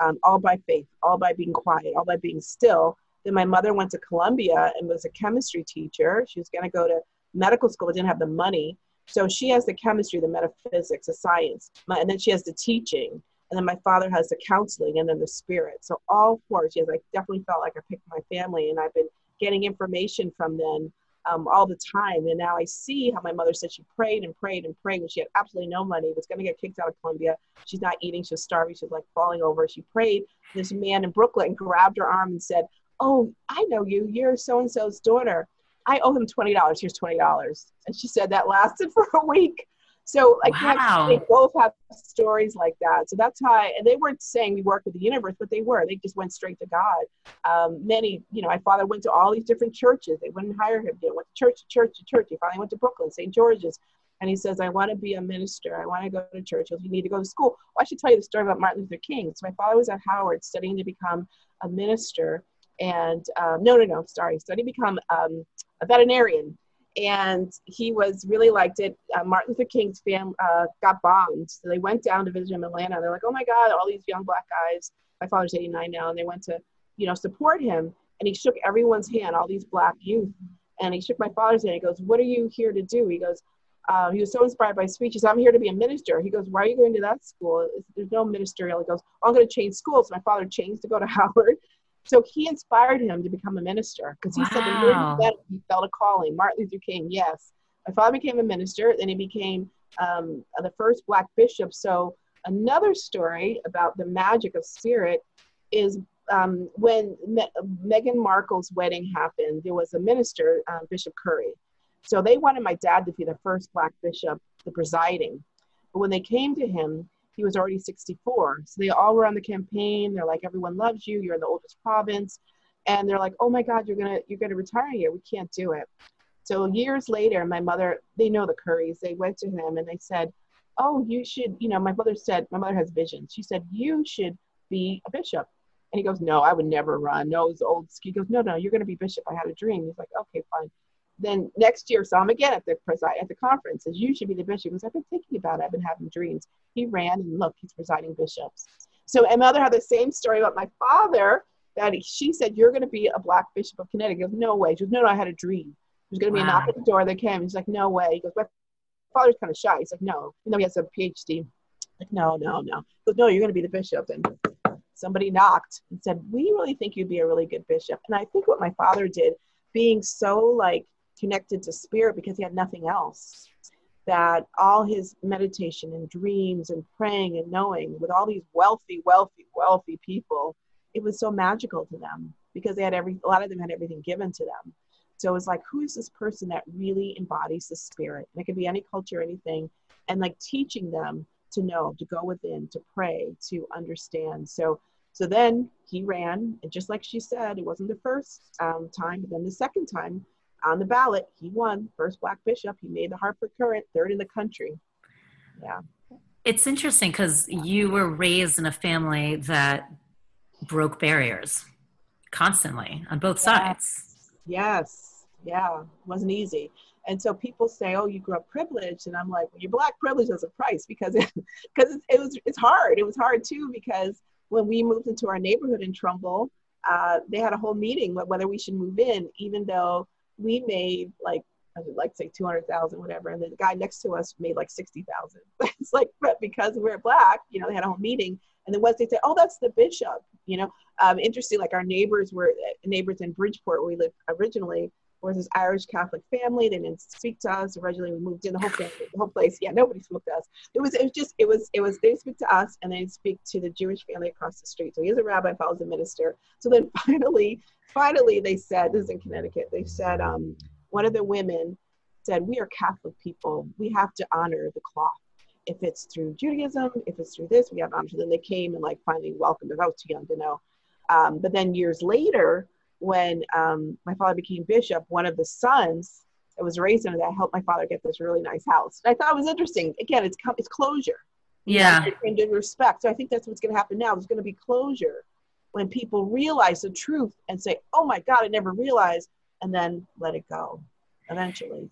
um, all by faith, all by being quiet, all by being still. Then my mother went to Columbia and was a chemistry teacher. She was going to go to medical school, but didn't have the money. So she has the chemistry, the metaphysics, the science, and then she has the teaching and then my father has the counseling and then the spirit. So all four has i definitely felt like i picked my family and i've been getting information from them um, all the time. And now i see how my mother said she prayed and prayed and prayed when she had absolutely no money was going to get kicked out of columbia. She's not eating she's starving she's like falling over. She prayed. This man in brooklyn grabbed her arm and said oh i know you. You're so and so's daughter. I owe him $20 here's $20 and she said that lasted *laughs* for a week so like
Wow.
they both have stories like that. So that's how I, and they weren't saying we work with the universe, but they were. They just went straight to God. Um, many, you know, my father went to all these different churches. They wouldn't hire him. They went to church to church to church. He finally went to Brooklyn, St. George's. And he says, I want to be a minister. I want to go to church. He You need to go to school. Well, I should tell you the story about Martin Luther King. So my father was at Howard studying to become a minister. And um, no, no, no, sorry, studying to become um, a veterinarian and he was really liked it. Uh, Martin Luther King's fam uh, got bombed, so they went down to visit him in Atlanta. They're like, "Oh my God, all these young black guys." My father's 89 now, and they went to, you know, support him. And he shook everyone's hand, all these black youth, and he shook my father's hand. He goes, "What are you here to do?" He goes, uh, "He was so inspired by speeches. I'm here to be a minister." He goes, "Why are you going to that school? There's no ministerial." He goes, "I'm going to change schools." My father changed to go to *laughs* Howard. So he inspired him to become a minister because he said the
Wow.
he felt a calling. Martin Luther King, yes. My father became a minister, then he became um, the first black bishop. So another story about the magic of spirit is um, when Me- Meghan Markle's wedding happened, there was a minister, um, Bishop Curry. So they wanted my dad to be the first black bishop, the presiding. But when they came to him, he was already 64. So they all were on the campaign. They're like, everyone loves you. You're in the oldest province. And they're like, oh my God, you're gonna you're gonna retire here. We can't do it. So years later, my mother, they know the Currys, they went to him and they said, Oh, you should, you know, my mother said, my mother has visions. She said, You should be a bishop. And he goes, No, I would never run. No, it's old. He goes, No, no, you're gonna be bishop. I had a dream. He's like, Okay, fine. Then next year saw him again at the preside at the conference. Says you should be the bishop. Because I've been thinking about it. I've been having dreams. He ran and look, he's presiding bishops. So my mother had the same story about my father. That he, she said you're going to be a black bishop of Connecticut. He goes, no way. She goes, no, no, I had a dream. There's going to be wow. a knock at the door. They came. He's like, no way. He goes, my father's kind of shy. He's like, no. You know, he has a PhD. Like, no, no, no. He goes, no, you're going to be the bishop. And somebody knocked and said, we really think you'd be a really good bishop. And I think what my father did, being so like connected to spirit because he had nothing else, that all his meditation and dreams and praying and knowing with all these wealthy, wealthy, wealthy people, it was so magical to them because they had every, a lot of them had everything given to them. So it was like, who is this person that really embodies the spirit? And it could be any culture, anything, and like teaching them to know, to go within, to pray, to understand. So, so then he ran, and just like she said, it wasn't the first um, time, but then the second time on the ballot, he won first black bishop. He made the Hartford Courant, third in the country. Yeah.
It's interesting because you were raised in a family that broke barriers constantly on both yes. sides.
Yes. Yeah. Wasn't easy. And so people say, "Oh, you grew up privileged," and I'm like, well, "Your black privilege has a price because it, *laughs* because it, it was it's hard. It was hard too because when we moved into our neighborhood in Trumbull, uh, they had a whole meeting whether we should move in, even though we made like I would like say 200,000, whatever. And then the guy next to us made like 60,000. *laughs* it's like, but because we're black, you know, they had a whole meeting. And then once they say, oh, that's the bishop, you know, um, interesting. Like our neighbors were neighbors in Bridgeport, where we lived originally, was this Irish Catholic family. They didn't speak to us. Originally, we moved in the whole family, the whole place. Yeah, nobody spoke to us. It was, it was just, it was, it was. They speak to us, and they speak to the Jewish family across the street. So he he's a rabbi, follows a minister. So then *laughs* finally, finally, they said, this is in Connecticut. They said, um, one of the women said, "We are Catholic people. We have to honor the cloth. If it's through Judaism, if it's through this, we have to honor." So then they came and like finally welcomed us. I was too young to know. Um, but then years later, when um, my father became bishop, one of the sons that was raised under that helped my father get this really nice house. And I thought it was interesting. Again, it's it's closure.
Yeah.
And in respect. So I think that's what's going to happen now. There's going to be closure when people realize the truth and say, "Oh my God, I never realized," and then let it go. Eventually.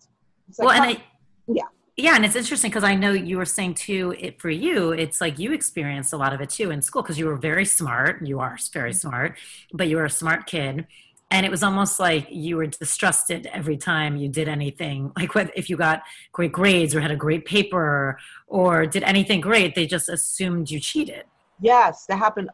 Like, well, and I, yeah. Yeah, and it's interesting because I know you were saying too. It for you, it's like you experienced a lot of it too in school because you were very smart. You are very mm-hmm. smart, but you were a smart kid, and it was almost like you were distrusted every time you did anything. *laughs* Like if you got great grades or had a great paper or did anything great, they just assumed you cheated.
Yes, that happened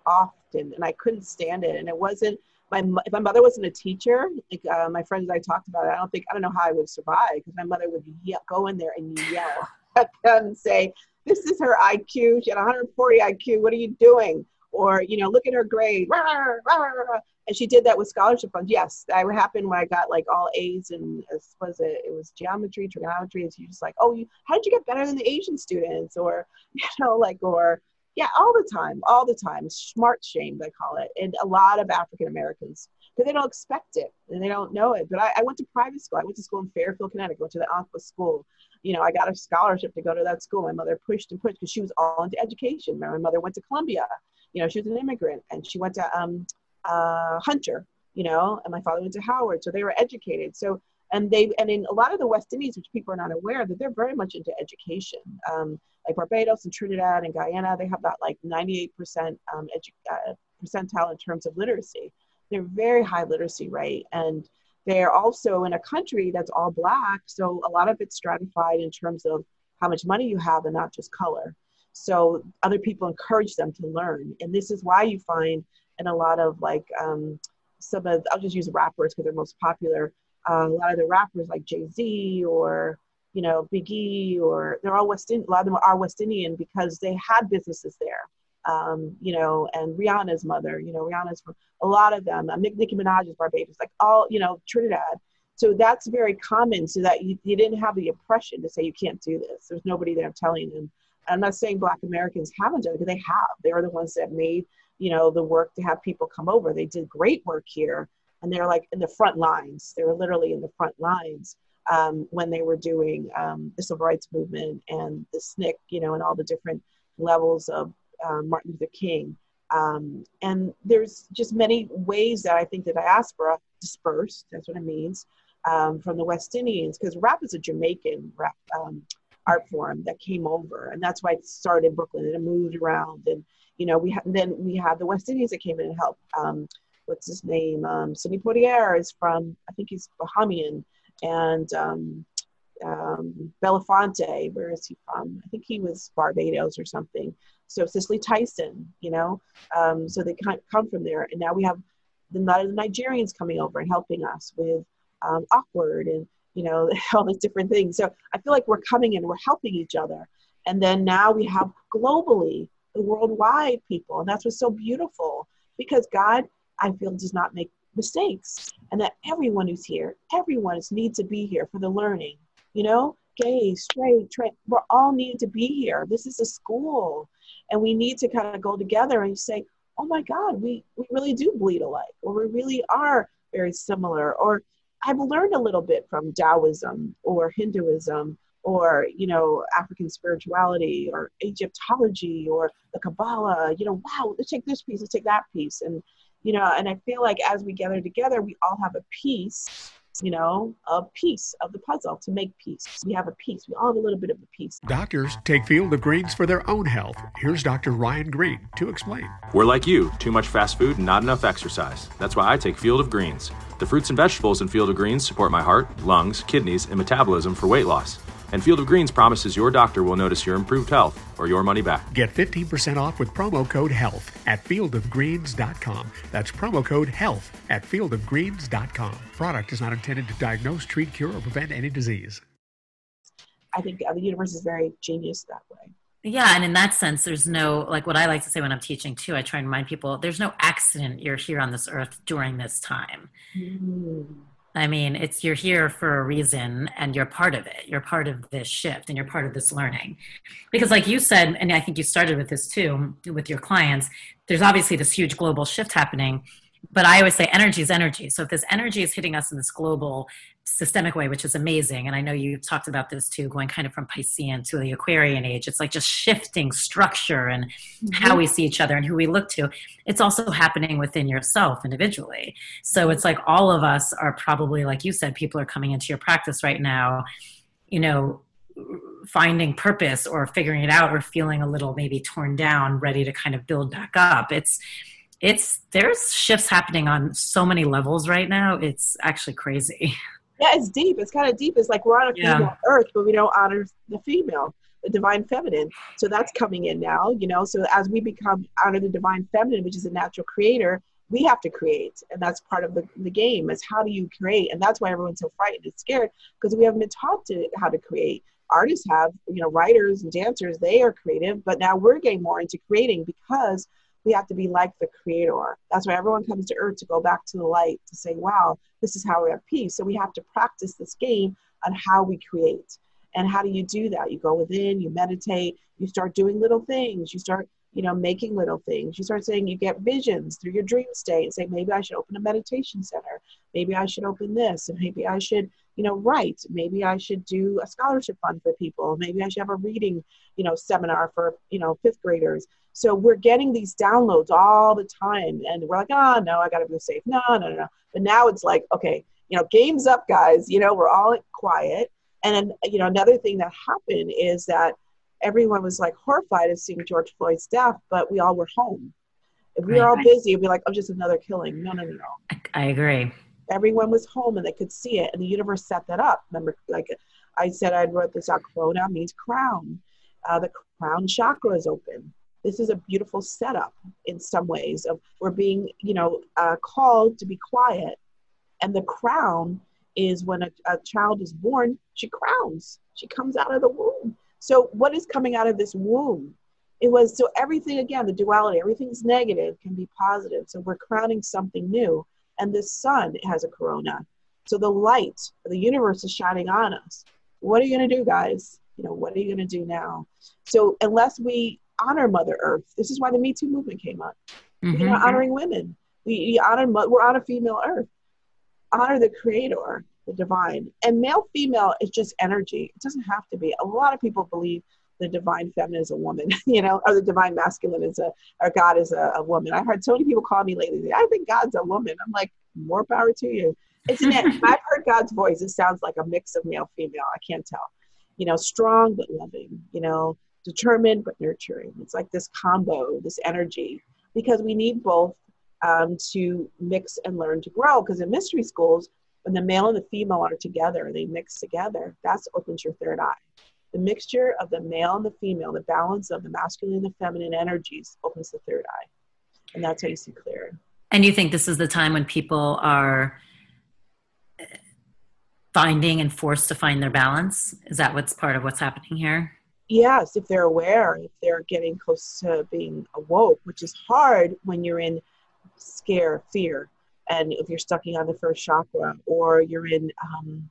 and I couldn't stand it. And it wasn't my if my mother wasn't a teacher, like uh, my friends I talked about, it, I don't think I don't know how I would survive because my mother would go in there and yell *laughs* at them and say, "This is her IQ. She had 140 IQ. What are you doing?" Or you know, look at her grade. Rah, rah, rah. And she did that with scholarship funds. Yes, that happened when I got like all A's and was it it was geometry, trigonometry. And she's just like, "Oh, you how did you get better than the Asian students?" Or *laughs* you know, like or yeah, all the time, all the time. Smart shame, they call it. And a lot of African Americans, because they don't expect it and they don't know it. But I, I, went to private school. I went to school in Fairfield, Connecticut, went to the Unquowa School. You know, I got a scholarship to go to that school. My mother pushed and pushed because she was all into education. My mother went to Columbia. You know, she was an immigrant and she went to um, uh, Hunter, you know, and my father went to Howard. So they were educated. So, and they, and in a lot of the West Indies, which people are not aware that they're very much into education. Um, like Barbados and Trinidad and Guyana, they have that like 98% um, edu- uh, percentile in terms of literacy. They're very high literacy rate. And they're also in a country that's all black. So a lot of it's stratified in terms of how much money you have and not just color. So other people encourage them to learn. And this is why you find in a lot of like um, some of, I'll just use rappers because they're most popular. Uh, a lot of the rappers like Jay Z or you know, Biggie or they're all West Indian, a lot of them are West Indian because they had businesses there. Um, you know, and Rihanna's mother, you know, Rihanna's from a lot of them, uh, Nicki Minaj is Barbados, like all, you know, Trinidad. So that's very common so that you, you didn't have the oppression to say you can't do this. There's nobody there telling them. I'm not saying Black Americans haven't done it, they have. They are the ones that made, you know, the work to have people come over. They did great work here and they're like in the front lines. They were literally in the front lines um, when they were doing um, the civil rights movement and the SNCC, you know, and all the different levels of um, Martin Luther King. Um, and there's just many ways that I think the diaspora dispersed, that's what it means, um, from the West Indians, because rap is a Jamaican rap um, art form that came over, and that's why it started in Brooklyn and it moved around. And you know, we ha- then we have the West Indians that came in and helped. Um, what's his name? Sidney Poitier is from, I think he's Bahamian, and um, um, Belafonte, where is he from? I think he was Barbados or something. So Cicely Tyson, you know, um, so they come from there, and now we have the, nut of the Nigerians coming over and helping us with um, awkward and you know *laughs* all these different things. So I feel like we're coming in, we're helping each other, and then now we have globally the worldwide people, and that's what's so beautiful because God, I feel, does not make mistakes, and that everyone who's here, everyone needs to be here for the learning. You know, gay, straight, we're all need to be here. This is a school, and we need to kind of go together and say, oh my God, we, we really do bleed alike, or we really are very similar, or I've learned a little bit from Taoism or Hinduism or you know African spirituality or Egyptology or the Kabbalah. You know, wow, let's take this piece, let's take that piece, and you know, and I feel like as we gather together, we all have a piece you know, a piece of the puzzle to make peace. We have a piece. We all have a little bit of a piece.
Doctors take Field of Greens for their own health. Here's Dr. Ryan Green to explain.
We're like you, too much fast food and not enough exercise. That's why I take Field of Greens. The fruits and vegetables in Field of Greens support my heart, lungs, kidneys, and metabolism for weight loss. And Field of Greens promises your doctor will notice your improved health or your money back.
Get 15% off with promo code HEALTH at fieldofgreens.com. That's promo code HEALTH at fieldofgreens.com. Product is not intended to diagnose, treat, cure, or prevent any disease.
I think the universe is very genius that way.
Yeah, and in that sense, there's no like what I like to say when I'm teaching too. I try and remind people there's no accident you're here on this earth during this time. Mm. I mean, it's you're here for a reason and you're part of it. You're part of this shift and you're part of this learning. Because like you said, and I think you started with this too with your clients, there's obviously this huge global shift happening but I always say energy is energy. So if this energy is hitting us in this global systemic way, which is amazing, and I know you've talked about this too, going kind of from Piscean to the Aquarian age, it's like just shifting structure and mm-hmm. how we see each other and who we look to. It's also happening within yourself individually. So it's like all of us are probably, like you said, people are coming into your practice right now, you know, finding purpose or figuring it out or feeling a little maybe torn down, ready to kind of build back up. It's it's there's shifts happening on so many levels right now. It's actually crazy. *laughs*
Yeah, it's deep. It's kind of deep. It's like we're on a female yeah. earth, but we don't honor the female, the divine feminine. So that's coming in now, you know. So as we become honor the divine feminine, which is a natural creator, we have to create. And that's part of the, the game is how do you create? And that's why everyone's so frightened and scared because we haven't been taught to how to create. Artists have, you know, writers and dancers, they are creative, but now we're getting more into creating because we have to be like the creator. That's why everyone comes to earth to go back to the light to say, wow, this is how we have peace. So we have to practice this game on how we create. And how do you do that? You go within, you meditate, you start doing little things, you start, you know, making little things. You start saying you get visions through your dream state and say, maybe I should open a meditation center. Maybe I should open this. And maybe I should, you know, write. Maybe I should do a scholarship fund for people. Maybe I should have a reading, you know, seminar for, you know, fifth graders so we're getting these downloads all the time, and we're like, oh no, I gotta be safe. No, no, no, no. But now it's like, okay, you know, game's up, guys. You know, we're all quiet. And then, you know, another thing that happened is that everyone was like horrified of seeing George Floyd's death, but we all were home. If we were all busy, it'd be like, oh, just another killing. No, no, no, no.
I agree.
Everyone was home and they could see it, and the universe set that up. Remember, like I said, I wrote this out. Corona means crown. Uh, the crown chakra is open this is a beautiful setup in some ways of we're being you know uh, called to be quiet. And the crown is when a, a child is born she crowns. She comes out of the womb. So what is coming out of this womb? It was so everything again the duality everything's negative can be positive. So we're crowning something new. And the sun has a corona. So the light the universe is shining on us. What are you going to do guys? You know what are you going to do now? So unless we honor Mother Earth. This is why the Me Too movement came up. Mm-hmm. You know, honoring women. We, we honor we're on a female Earth. Honor the Creator, the divine, and male female is just energy. It doesn't have to be. A lot of people believe the divine feminine is a woman, *laughs* you know, or the divine masculine is a, or God is a, a woman. I heard so many people call me lately. I think God's a woman. I'm like, more power to you. Isn't it? *laughs* I've heard God's voice. It sounds like a mix of male female. I can't tell. You know, strong but loving. You know, determined but nurturing. It's like this combo, this energy, because we need both um, to mix and learn to grow. Because in mystery schools, when the male and the female are together, they mix together. That's opens your third eye. The mixture of the male and the female, the balance of the masculine and the feminine energies opens the third eye. And that's how you see clear.
And you think this is the time when people are finding and forced to find their balance? Is that what's part of what's happening here?
Yes, if they're aware, if they're getting close to being awoke, which is hard when you're in scare, fear, and if you're stuck on the first chakra, or you're in, um,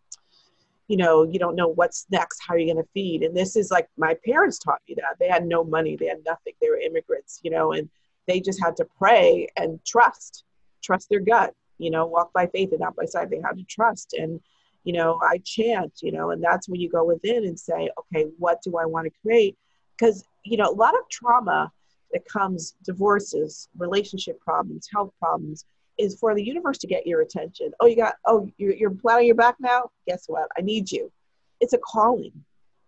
you know, you don't know what's next, how are you going to feed? And this is like my parents taught me that. They had no money, they had nothing, they were immigrants, you know, and they just had to pray and trust, trust their gut, you know, walk by faith and not by sight. They had to trust. And, you know, I chant, you know, and that's when you go within and say, okay, what do I want to create? Because, you know, a lot of trauma that comes, divorces, relationship problems, health problems, is for the universe to get your attention. Oh, you got, oh, you're, you're flat on your back now? Guess what? I need you. It's a calling.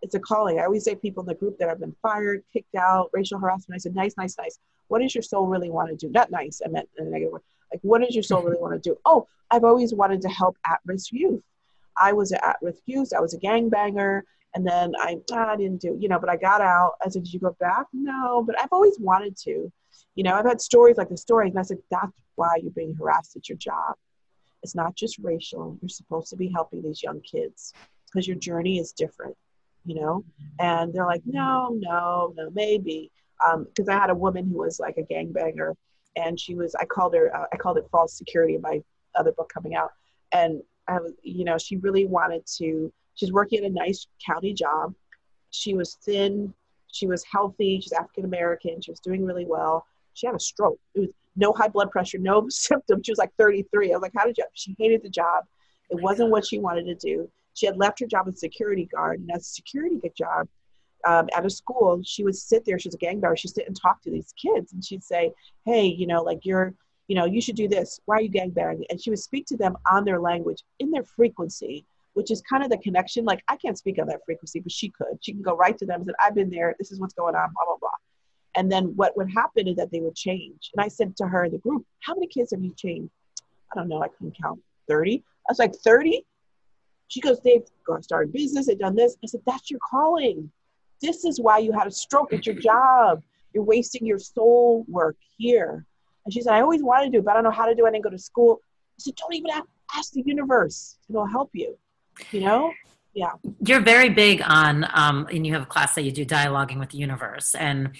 It's a calling. I always say people in the group that have been fired, kicked out, racial harassment. I said, nice, nice, nice. What does your soul really want to do? Not nice. I meant in a negative way. Like, what does your soul *laughs* really want to do? Oh, I've always wanted to help at-risk youth. I was at risk youth. I was a gangbanger. And then I, I didn't do, you know, but I got out. I said, did you go back? No, but I've always wanted to. You know, I've had stories like the stories, and I said, that's why you're being harassed at your job. It's not just racial. You're supposed to be helping these young kids because your journey is different, you know? And they're like, no, no, no, maybe. Because um, I had a woman who was like a gangbanger, and she was, I called her, uh, I called it false security in my other book coming out. And I was, you know, she really wanted to, she's working at a nice county job. She was thin, she was healthy, she's African American, she was doing really well. She had a stroke. It was no high blood pressure, no *laughs* symptoms. She was like 33. I was like, how did you? She hated the job. It wasn't what she wanted to do. She had left her job as security guard, and as a security job um, at a school, she would sit there. She's a gang member. She'd sit and talk to these kids, and she'd say, "Hey, you know, like you're you know, you should do this. Why are you gangbanging? And she would speak to them on their language, in their frequency, which is kind of the connection. Like I can't speak on that frequency, but she could. She can go right to them and say, I've been there. This is what's going on, blah, blah, blah. And then what would happen is that they would change. And I said to her in the group, How many kids have you changed? I don't know, I couldn't count. 30? I was like, 30? She goes, They've started business, they've done this. I said, That's your calling. This is why you had a stroke at your job. You're wasting your soul work here. And she said, I always wanted to do it, but I don't know how to do it. I didn't go to school. I said, don't even ask the universe. It'll help you. You know? Yeah.
You're very big on, um, and you have a class that you do dialoguing with the universe. And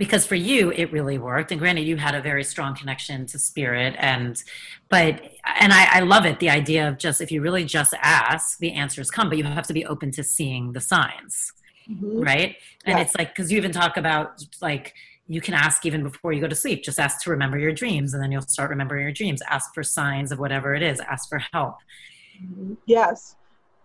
because for you it really worked and granted you had a very strong connection to spirit and but and I, I, love it the idea of just if you really just ask the answers come but you have to be open to seeing the signs mm-hmm. right and yeah. it's like because you even talk about like you can ask even before you go to sleep. Just ask to remember your dreams, and then you'll start remembering your dreams. Ask for signs of whatever it is. Ask for help.
Yes.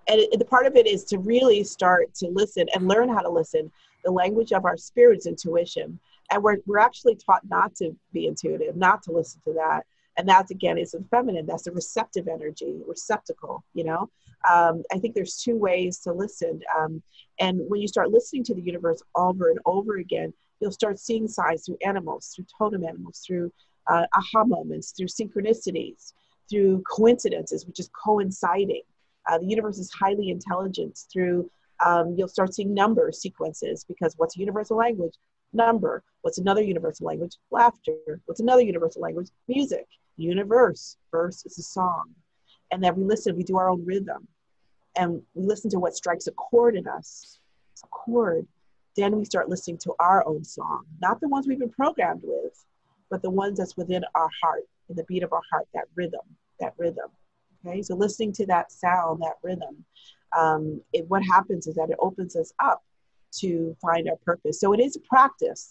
And it, the part of it is to really start to listen and learn how to listen. The language of our spirit's intuition. And we're, we're actually taught not to be intuitive, not to listen to that. And that's, again, is the feminine. That's the receptive energy, receptacle, you know? Um, I think there's two ways to listen. Um, and when you start listening to the universe over and over again, you'll start seeing signs through animals, through totem animals, through uh, aha moments, through synchronicities, through coincidences, which is coinciding. Uh, the universe is highly intelligent through, um, you'll start seeing number sequences because what's a universal language? Number. What's another universal language? Laughter. What's another universal language? Music. Universe. Verse is a song. And then we listen, we do our own rhythm. And we listen to what strikes a chord in us. A chord then we start listening to our own song, not the ones we've been programmed with, but the ones that's within our heart, in the beat of our heart, that rhythm, that rhythm. Okay, so listening to that sound, that rhythm, um, it, what happens is that it opens us up to find our purpose. So it is a practice.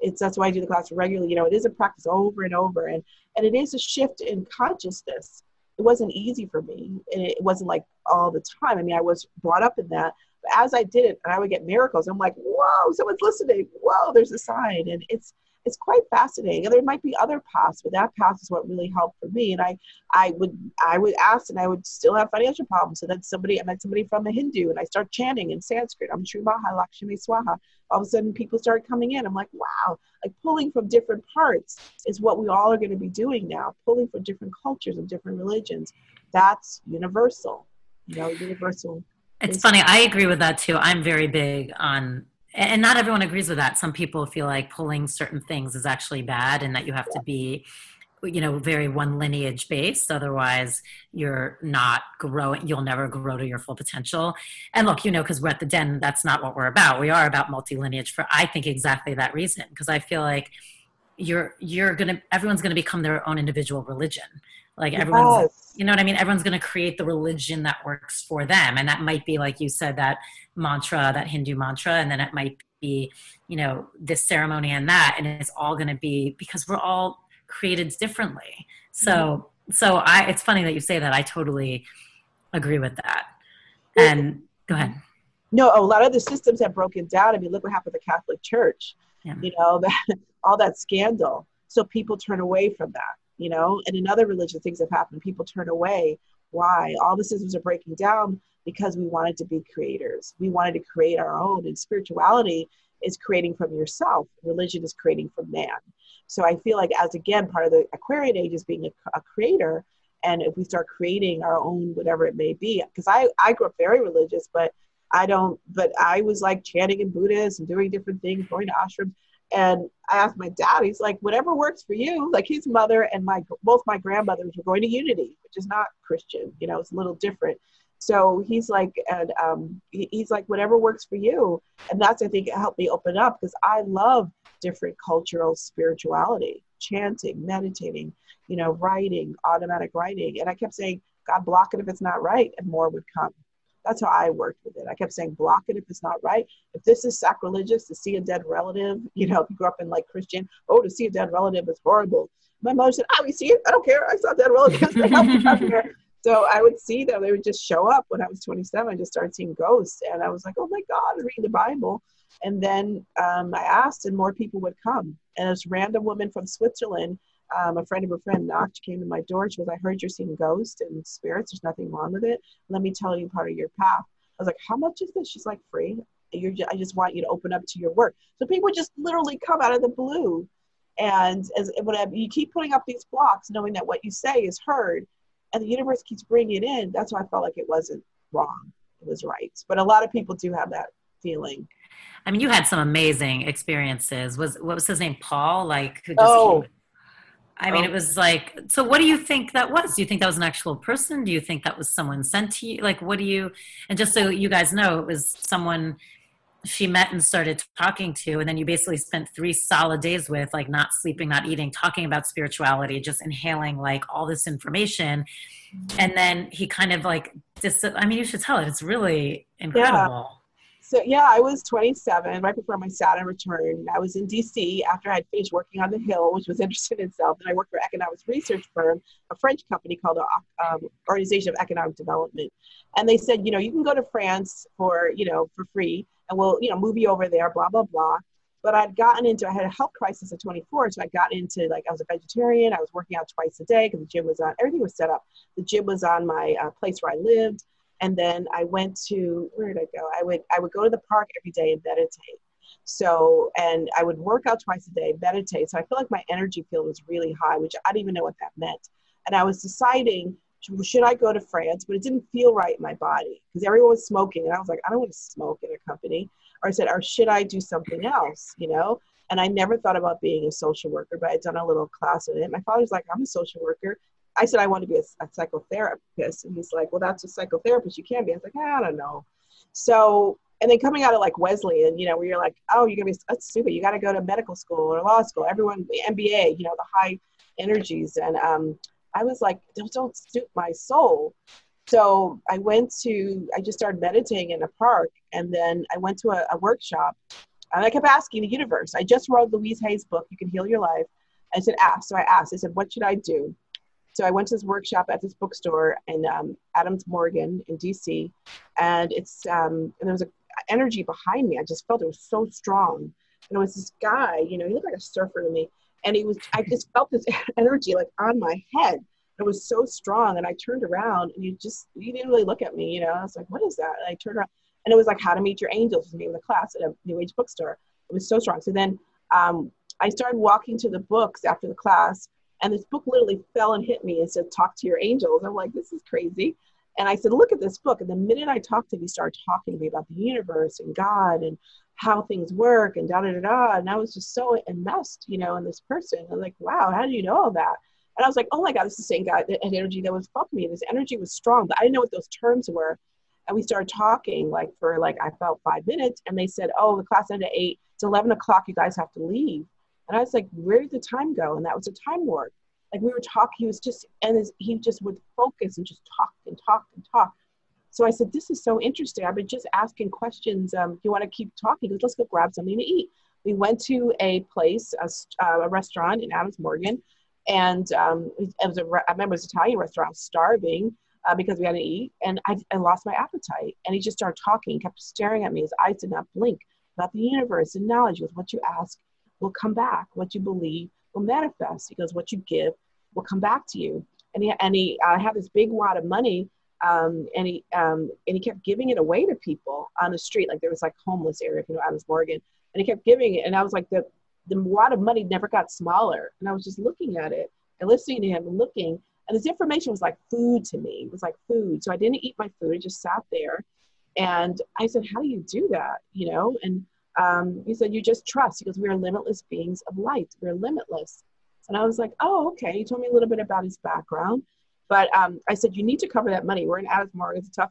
It's that's why I do the class regularly. You know, it is a practice over and over, and and it is a shift in consciousness. It wasn't easy for me, and it wasn't like all the time. I mean, I was brought up in that, as I did it, and I would get miracles, I'm like, whoa, someone's listening. Whoa, there's a sign. And it's it's quite fascinating. And there might be other paths, but that path is what really helped for me. And I, I would, I would ask, and I would still have financial problems. So then somebody, I met somebody from the Hindu, and I start chanting in Sanskrit. Om Shrimaha Lakshmi Swaha. All of a sudden, people started coming in. I'm like, wow, like pulling from different parts is what we all are going to be doing now. Pulling from different cultures and different religions. That's universal. You know, universal.
It's funny. I agree with that too. I'm very big on and not everyone agrees with that. Some people feel like pulling certain things is actually bad and that you have to be you know very one lineage based. Otherwise you're not growing you'll never grow to your full potential. And look you know because we're at the den that's not what we're about. We are about multi lineage for i think exactly that reason. Because i feel like you're you're gonna everyone's gonna become their own individual religion like everyone's yes. you know what i mean? Everyone's going to create the religion that works for them. And that might be like you said that mantra that hindu mantra and then it might be you know this ceremony and that and it's all going to be because we're all created differently. So mm-hmm. so i it's funny that you say that. I totally agree with that. And go ahead.
No a lot of the systems have broken down. I mean look what happened to the catholic church. Yeah. you know that *laughs* all that scandal. So people turn away from that you know? And in other religious things have happened people turn away. Why? All the systems are breaking down because we wanted to be creators. We wanted to create our own and spirituality is creating from yourself. Religion is creating from man. So i feel like as again part of the aquarian age is being a, a creator and if we start creating our own whatever it may be because i i grew up very religious but i don't but i was like chanting in buddhist and doing different things going to ashrams and I asked my dad, he's like, whatever works for you. Like his mother and my both my grandmothers were going to Unity, which is not Christian, you know, it's a little different. So he's like, and um, he's like, whatever works for you. And that's, I think, helped me open up because I love different cultural spirituality, chanting, meditating, you know, writing, automatic writing. And I kept saying, God, block it if it's not right, and more would come. That's how I worked with it. I kept saying, block it if it's not right. If this is sacrilegious to see a dead relative, *laughs* you know, if you grew up in like Christian, oh, to see a dead relative is horrible. My mother said, oh, you see it? I don't care. I saw dead relatives. *laughs* so I would see them. They would just show up when I was 27. I just started seeing ghosts. And I was like, oh my God, reading the Bible. And then um, I asked, and more people would come. And this random woman from Switzerland um, a friend of a friend knocked, came to my door. She was, I heard you're seeing ghosts and spirits. There's nothing wrong with it. Let me tell you part of your path. I was like, how much is this? She's like, free. You're just, I just want you to open up to your work. So people just literally come out of the blue. And as whatever you keep putting up these blocks, knowing that what you say is heard, and the universe keeps bringing it in. That's why I felt like it wasn't wrong. It was right. But a lot of people do have that feeling.
I mean, you had some amazing experiences. Was what was his name? Paul? Like
who just oh,
I mean, oh. it was like, so what do you think that was? Do you think that was an actual person? Do you think that was someone sent to you? Like, what do you, and just so you guys know, it was someone she met and started talking to, and then you basically spent three solid days with, like, not sleeping, not eating, talking about spirituality, just inhaling, like, all this information. Mm-hmm. And then he kind of, like, dis- I mean, you should tell it. It's really incredible.
Yeah so yeah, I was 27 right before my Saturn return. I was in DC after I had finished working on the Hill, which was *laughs* interesting in itself. And I worked for an economics research firm, a French company called the um, Organization of Economic Development. And they said, you know, you can go to France for, you know, for free and we'll, you know, move you over there, blah, blah, blah. But I'd gotten into, I had a health crisis at 24. So I got into like, I was a vegetarian. I was working out twice a day because the gym was on, everything was set up. The gym was on my uh, place where I lived and then I went to where did I go? I would I would go to the park every day and meditate. So and I would work out twice a day, meditate. So I feel like my energy field was really high, which I didn't even know what that meant. And I was deciding should I go to France, but it didn't feel right in my body because everyone was smoking, and I was like, I don't want to smoke in a company. Or I said, or should I do something else? You know. And I never thought about being a social worker, but I'd done a little class in it. My father's like, I'm a social worker. I said I want to be a, a, psychotherapist, and he's like, "Well, that's a psychotherapist. You can be." I was like, "I don't know." So, and then coming out of like Wesleyan, you know, where you're like, "Oh, you're gonna be that's stupid. You got to go to medical school or law school. Everyone, MBA, you know, the high energies." And um, I was like, "Those don't suit my soul." So I went to, I just started meditating in a park, and then I went to a, a workshop, and I kept asking the universe. I just wrote Louise Hay's book, "You Can Heal Your Life." I said, "Ask." So I asked. I said, "What should I do?" So I went to this workshop at this bookstore in um, Adams Morgan in DC, and it's um, and there was an energy behind me. I just felt it was so strong. And it was this guy, you know, he looked like a surfer to me. And he was, I just felt this *laughs* energy like on my head. It was so strong. And I turned around and he just, he didn't really look at me, you know. I was like, what is that? And I turned around and it was like How to Meet Your Angels was the name of the class at a New Age bookstore. It was so strong. So then um, I started walking to the books after the class, and this book literally fell and hit me and said, Talk to your angels. I'm like, this is crazy. And I said, Look at this book. And the minute I talked to him, he started talking to me about the universe and God and how things work and da da da da. And I was just so enmeshed, you know, in this person. I'm like, wow, how do you know all that? And I was like, oh my God, this is the same guy, the energy that was fucking me. This energy was strong, but I didn't know what those terms were and we started talking like for like I felt five minutes, and they said, "Oh, the class ended at eight. It's eleven o'clock. You guys have to leave." And I was like, "Where did the time go?" And that was a time warp. Like we were talking, he was just and his, he just would focus and just talk and talk and talk. So I said, "This is so interesting. I've been just asking questions. Um, you want to keep talking? Because let's go grab something to eat." We went to a place, a, uh, a restaurant in Adams Morgan, and um, it was a, I remember it was an Italian restaurant. Starving uh, because we had to eat, and I, I lost my appetite. And he just started talking, he kept staring at me. His eyes did not blink about the universe and knowledge. He goes, "What you ask will come back. What you believe will manifest." because "What you give will come back to you." And he and he uh, had this big wad of money, um, and he um, and he kept giving it away to people on the street. Like there was like homeless area, you know, Adams Morgan, and he kept giving it. And I was like, the the wad of money never got smaller, and I was just looking at it and listening to him and looking and this information was like food to me. It was like food. So I didn't eat my food. I just sat there. And I said, How do you do that? You know? And um, he said, You just trust. Goes, We are limitless beings of light. We're limitless. And I was like, Oh, okay. He told me a little bit about his background. But um, I said, You need to cover that money. We're in Morgan. It's a tough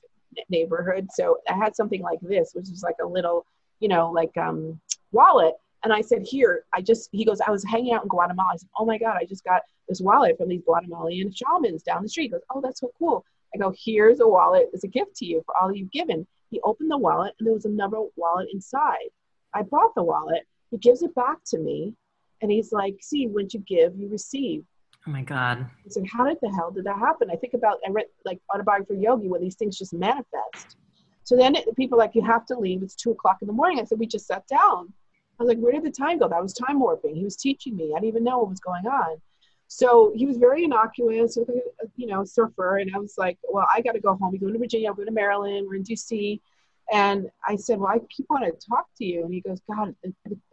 neighborhood. So I had something like this, which is like a little, you know, like um, wallet. And I said, Here, I just, he goes, I was hanging out in Guatemala. I said, Oh my God, I just got this wallet from these Guatemalan shamans down the street. He goes, Oh, that's so cool. I go, Here's a wallet. It's a gift to you for all you've given. He opened the wallet and there was another wallet inside. I bought the wallet. He gives it back to me. And he's like, See, when you give, you receive.
Oh my God.
I said, How did the hell did that happen? I think about, I read like autobiography for yogi where these things just manifest. So then it, people like, You have to leave. It's two o'clock in the morning. I said, We just sat down. I was like, where did the time go? That was time warping. He was teaching me. I didn't even know what was going on. So he was very innocuous, you know, surfer. And I was like, well, I got to go home. We go to Virginia, I'm going to Maryland, we're in DC. And I said, well, I keep wanting to talk to you. And he goes, God,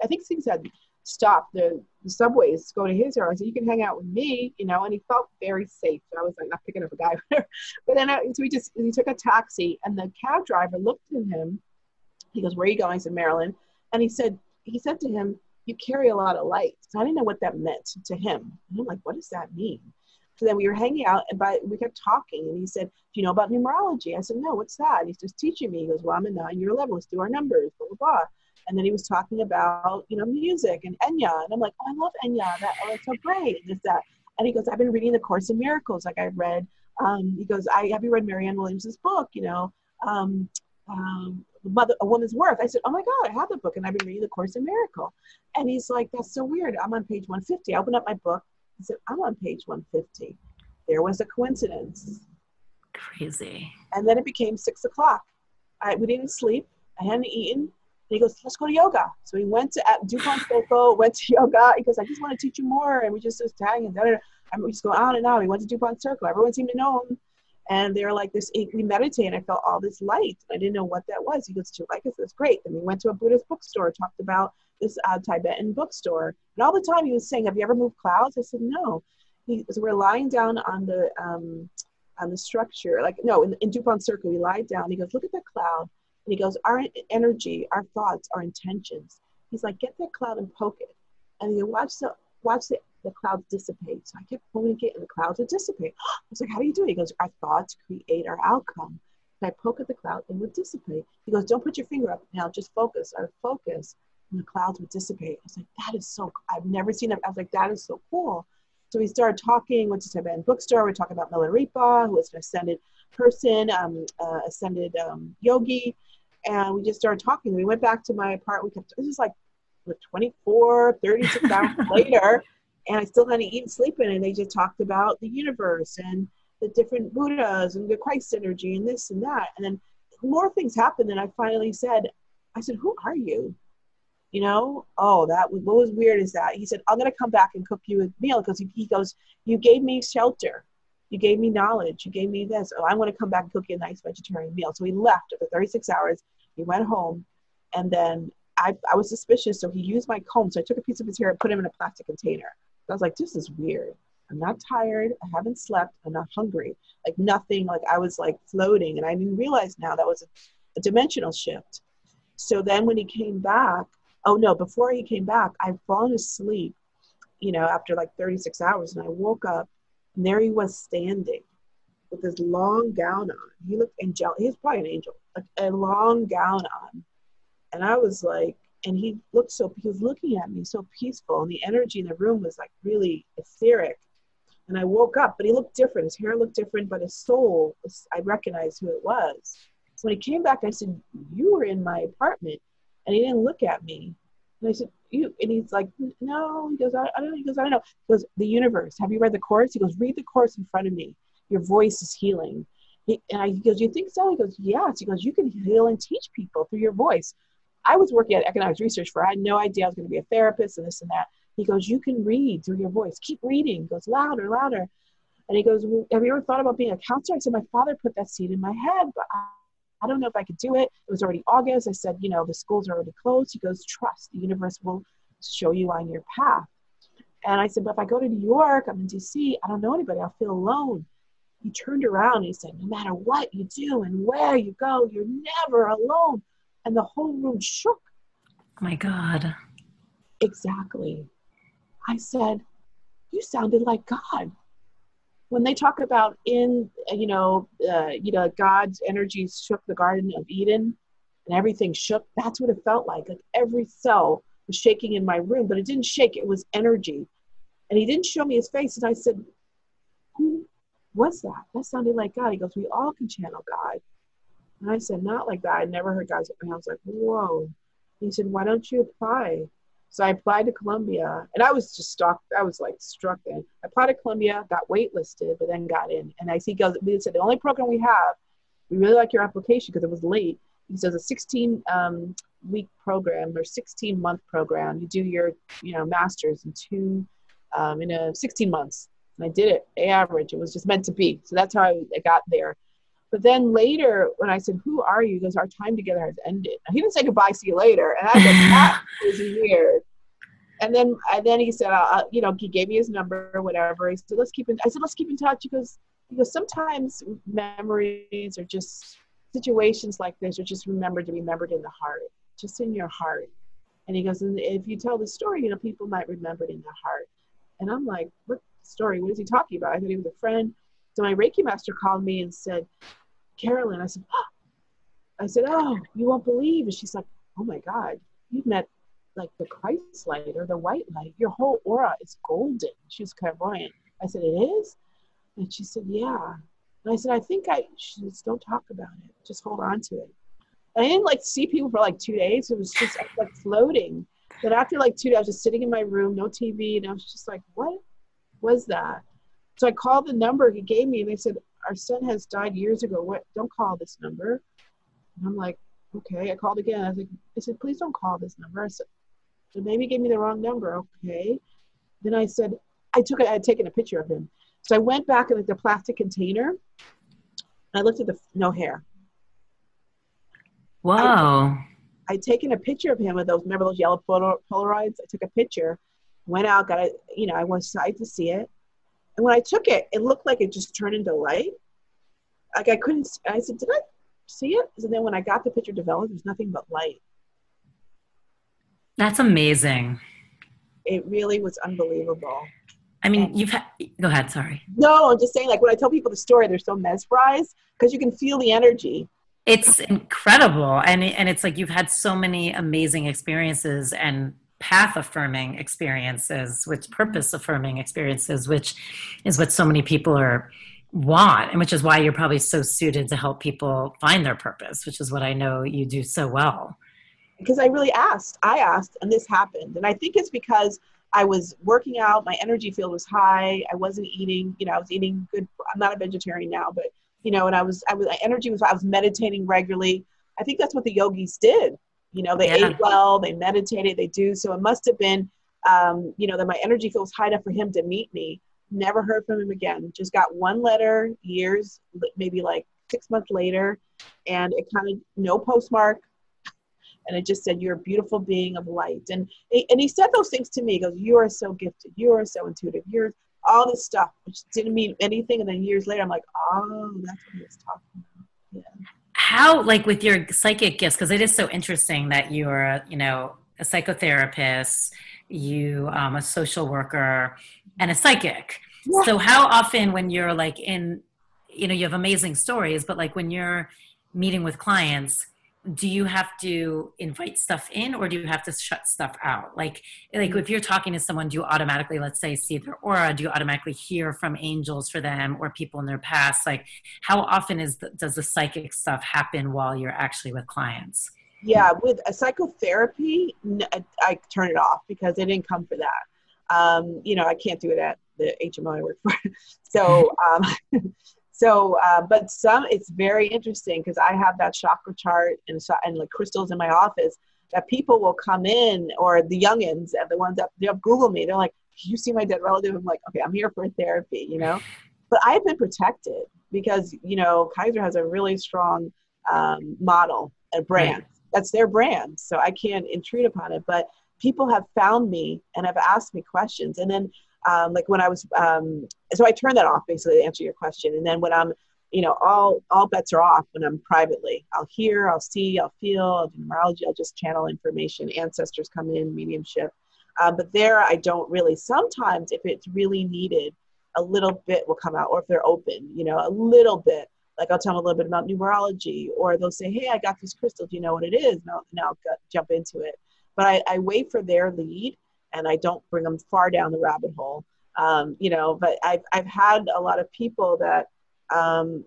I think things had stopped. The, the subways go to his area. I said, you can hang out with me, you know, and he felt very safe. I was like, not picking up a guy. *laughs* but then I, so we just, he took a taxi and the cab driver looked at him. He goes, where are you going? I said, Maryland. And he said, he said to him, You carry a lot of light. So I didn't know what that meant to him. And I'm like, What does that mean? So then we were hanging out and we kept talking and he said, Do you know about numerology? I said, No, what's that? And he's just teaching me. He goes, Well, I'm a nine, you're 11. Let's do our numbers, blah, blah, blah. And then he was talking about, you know, music and Enya. And I'm like, Oh, I love Enya. That, oh, so great. And this, that. And he goes, I've been reading The Course in Miracles. Like I read, um, he goes, I have you read Marianne Williamson's book, you know, um, um, Mother, a Woman's Worth. I said, Oh my God, I have the book and I've been reading The Course in Miracle. And he's like, That's so weird. I'm on page 150. I opened up my book. He said, I'm on page 150. There was a coincidence.
Crazy.
And then it became six o'clock. I, we didn't sleep. I hadn't eaten. And he goes, Let's go to yoga. So we went to at DuPont Circle, *laughs* went to yoga. He goes, I just want to teach you more. And we just was tagging. And we just go on and on. We went to DuPont Circle. Everyone seemed to know him. And they were like this, we meditate, and I felt all this light. I didn't know what that was. He goes, to like, this great. And we went to a Buddhist bookstore, talked about this uh, Tibetan bookstore. And all the time he was saying, have you ever moved clouds? I said, no. He was, we're lying down on the, um, on the structure, like, no, in, in DuPont Circle, we lie down. He goes, look at that cloud. And he goes, our energy, our thoughts, our intentions. He's like, get that cloud and poke it. And you watch the, watch the the clouds dissipate. So I kept poking it and the clouds would dissipate. *gasps* I was like, how do you do it? He goes, our thoughts create our outcome. And I poke at the cloud and it would dissipate. He goes, don't put your finger up now, just focus. I would focus and the clouds would dissipate. I was like, that is so, I've never seen it. I was like, that is so cool. So we started talking, went to Tibetan bookstore. We talked about Milarepa, who was an ascended person, um, uh, ascended um, yogi. And we just started talking. We went back to my apartment. We kept, this is like 24, 36 hours *laughs* later and I still hadn't eaten, sleeping, and they just talked about the universe and the different Buddhas and the Christ energy and this and that. And then more things happened, and I finally said, I said, Who are you? you know? Oh that was what was weird is that he said i'm going to come back and cook you a meal because he, he goes you gave me shelter. You gave me knowledge. You gave me this. Oh i want to come back and cook you a nice vegetarian meal. So he left after 36 hours. He went home and then I, I was suspicious so he used my comb. So i took a piece of his hair and put him in a plastic container i was like this is weird i'm not tired i haven't slept i'm not hungry like nothing like i was like floating and i didn't realize now that was a, a dimensional shift so then when he came back oh no, before he came back, I'd fallen asleep, you know, after like 36 hours, and I woke up, and there he was standing with his long gown on. He looked angelic. He was probably an angel, like a long gown on. And I was like, and he looked so, he was looking at me so peaceful, and the energy in the room was like really etheric. And I woke up, but he looked different. His hair looked different, but his soul, I recognized who it was. So when he came back, I said, You were in my apartment and he didn't look at me. And I said, you, and he's like, no, he goes, I, I don't know. He goes, I don't know. He goes, the universe, have you read the course? He goes, read the course in front of me. Your voice is healing. He, and I, he goes, you think so? He goes, yes. He goes, you can heal and teach people through your voice. I was working at economics research for, I had no idea I was going to be a therapist and this and that. He goes, you can read through your voice. Keep reading. He goes louder, louder. And he goes, well, have you ever thought about being a counselor? I said, my father put that seed in my head, but I, I don't know if I could do it. It was already August. I said, you know, the schools are already closed. He goes, trust, the universe will show you on your path. And I said, but if I go to New York, I'm in DC, I don't know anybody, I'll feel alone. He turned around and he said, no matter what you do and where you go, you're never alone. And the whole room shook.
Oh my God.
Exactly. I said, you sounded like God when they talk about in you know uh, you know god's energy shook the garden of eden and everything shook that's what it felt like like every cell was shaking in my room but it didn't shake it was energy and he didn't show me his face and i said who was that that sounded like god he goes we all can channel god and i said not like that i never heard guys. and i was like whoa he said why don't you apply so I applied to Columbia, and I was just struck. I was like struck. Then I applied to Columbia, got waitlisted, but then got in. And I see goes. We said the only program we have. We really like your application because it was late. He says a 16 um, week program or 16 month program. You do your you know masters in two um, in a 16 months. And I did it. Average. It was just meant to be. So that's how I, I got there. But then later, when I said, "Who are you?" He goes, "Our time together has ended." Now, he didn't say goodbye, see you later, and I "That *laughs* is weird." And then, and then he said, uh, "You know," he gave me his number, or whatever. He said, "Let's keep in." I said, "Let's keep in touch." He goes, "He goes. Sometimes memories are just situations like this are just remembered to be remembered in the heart, just in your heart." And he goes, "And if you tell the story, you know, people might remember it in their heart." And I'm like, "What story? What is he talking about?" I thought he was a friend. So my Reiki master called me and said, Carolyn. I said, oh. I said, oh, you won't believe. And she's like, oh my God, you've met like the Christ light or the white light. Your whole aura is golden. She was clairvoyant. I said, it is? And she said, yeah. And I said, I think I, she said, don't talk about it. Just hold on to it. And I didn't like see people for like two days. It was just like floating. But after like two days, I was just sitting in my room, no TV, and I was just like, what was that? So I called the number he gave me, and they said, our son has died years ago. What? Don't call this number. And I'm like, okay. I called again. I was like, I said, please don't call this number. I said, so maybe gave me the wrong number. Okay. Then I said, I took, I had taken a picture of him. So I went back in like the plastic container. I looked at the no hair.
Wow.
I, I'd taken a picture of him with those, remember those yellow Polaroids? I took a picture, went out, got it, you know, I was excited to see it. And when I took it, it looked like it just turned into light. Like I couldn't, I said, did I see it? And then when I got the picture developed, there's nothing but light.
That's amazing.
It really was unbelievable.
I mean, and, you've had, go ahead, sorry.
No, I'm just saying, like when I tell people the story, they're so mesmerized because you can feel the energy.
It's incredible. And, and it's like you've had so many amazing experiences and path affirming experiences, which purpose affirming experiences, which is what so many people are want and which is why you're probably so suited to help people find their purpose which is what i know you do so well.
Because i really asked i asked and this happened. And i think it's because i was working out my energy field was high i wasn't eating you know i was eating good i'm not a vegetarian now but you know and i was i was my energy was i was meditating regularly. I think that's what the yogis did You know, they
Yeah.
ate well, they meditated, they do. So it must have been, um, you know, that my energy feels high enough for him to meet me. Never heard from him again. Just got one letter years, maybe like six months later, and it kind of no postmark, and it just said, "You're a beautiful being of light." And and he said those things to me. He goes, "You are so gifted. You are so intuitive. You're all this stuff," which didn't mean anything. And then years later, I'm like, "Oh, that's what he was talking about." Yeah.
How like with your psychic gifts because it is so interesting that you're a, you know a psychotherapist you um, a social worker and a psychic
Yeah.
so how often when you're like in you know you have amazing stories but like when you're meeting with clients do you have to invite stuff in or do you have to shut stuff out? Like like if you're talking to someone do you automatically let's say see their aura? Do you automatically hear from angels for them or people in their past? Like how often is the, does the psychic stuff happen while you're actually with clients?
Yeah, with a psychotherapy, i turn it off because they didn't come for that. Um, you know, I can't do it at the HMO I work for. *laughs* so, um, *laughs* so, uh, but some, it's very interesting because I have that chakra chart and, and like crystals in my office that people will come in or the youngins and the ones that they'll Google me. They're like, you see my dead relative? I'm like, okay, I'm here for therapy, you know? But I've been protected because, you know, Kaiser has a really strong um, model and brand. That's their brand. So I can't intrude upon it. But people have found me and have asked me questions. And then, um, like when I was, um, so I turn that off basically to answer your question. And then when I'm, you know, all all bets are off when I'm privately. I'll hear, I'll see, I'll feel, I'll do numerology, I'll just channel information. Ancestors come in, mediumship. Um, but there, I don't really. Sometimes, if it's really needed, a little bit will come out, or if they're open, you know, a little bit. Like I'll tell them a little bit about numerology, or they'll say, "Hey, I got this crystal. Do you know what it is?" And I'll, and I'll jump into it. But I, I wait for their lead, and I don't bring them far down the rabbit hole. Um, you know, but I've I've had a lot of people that um,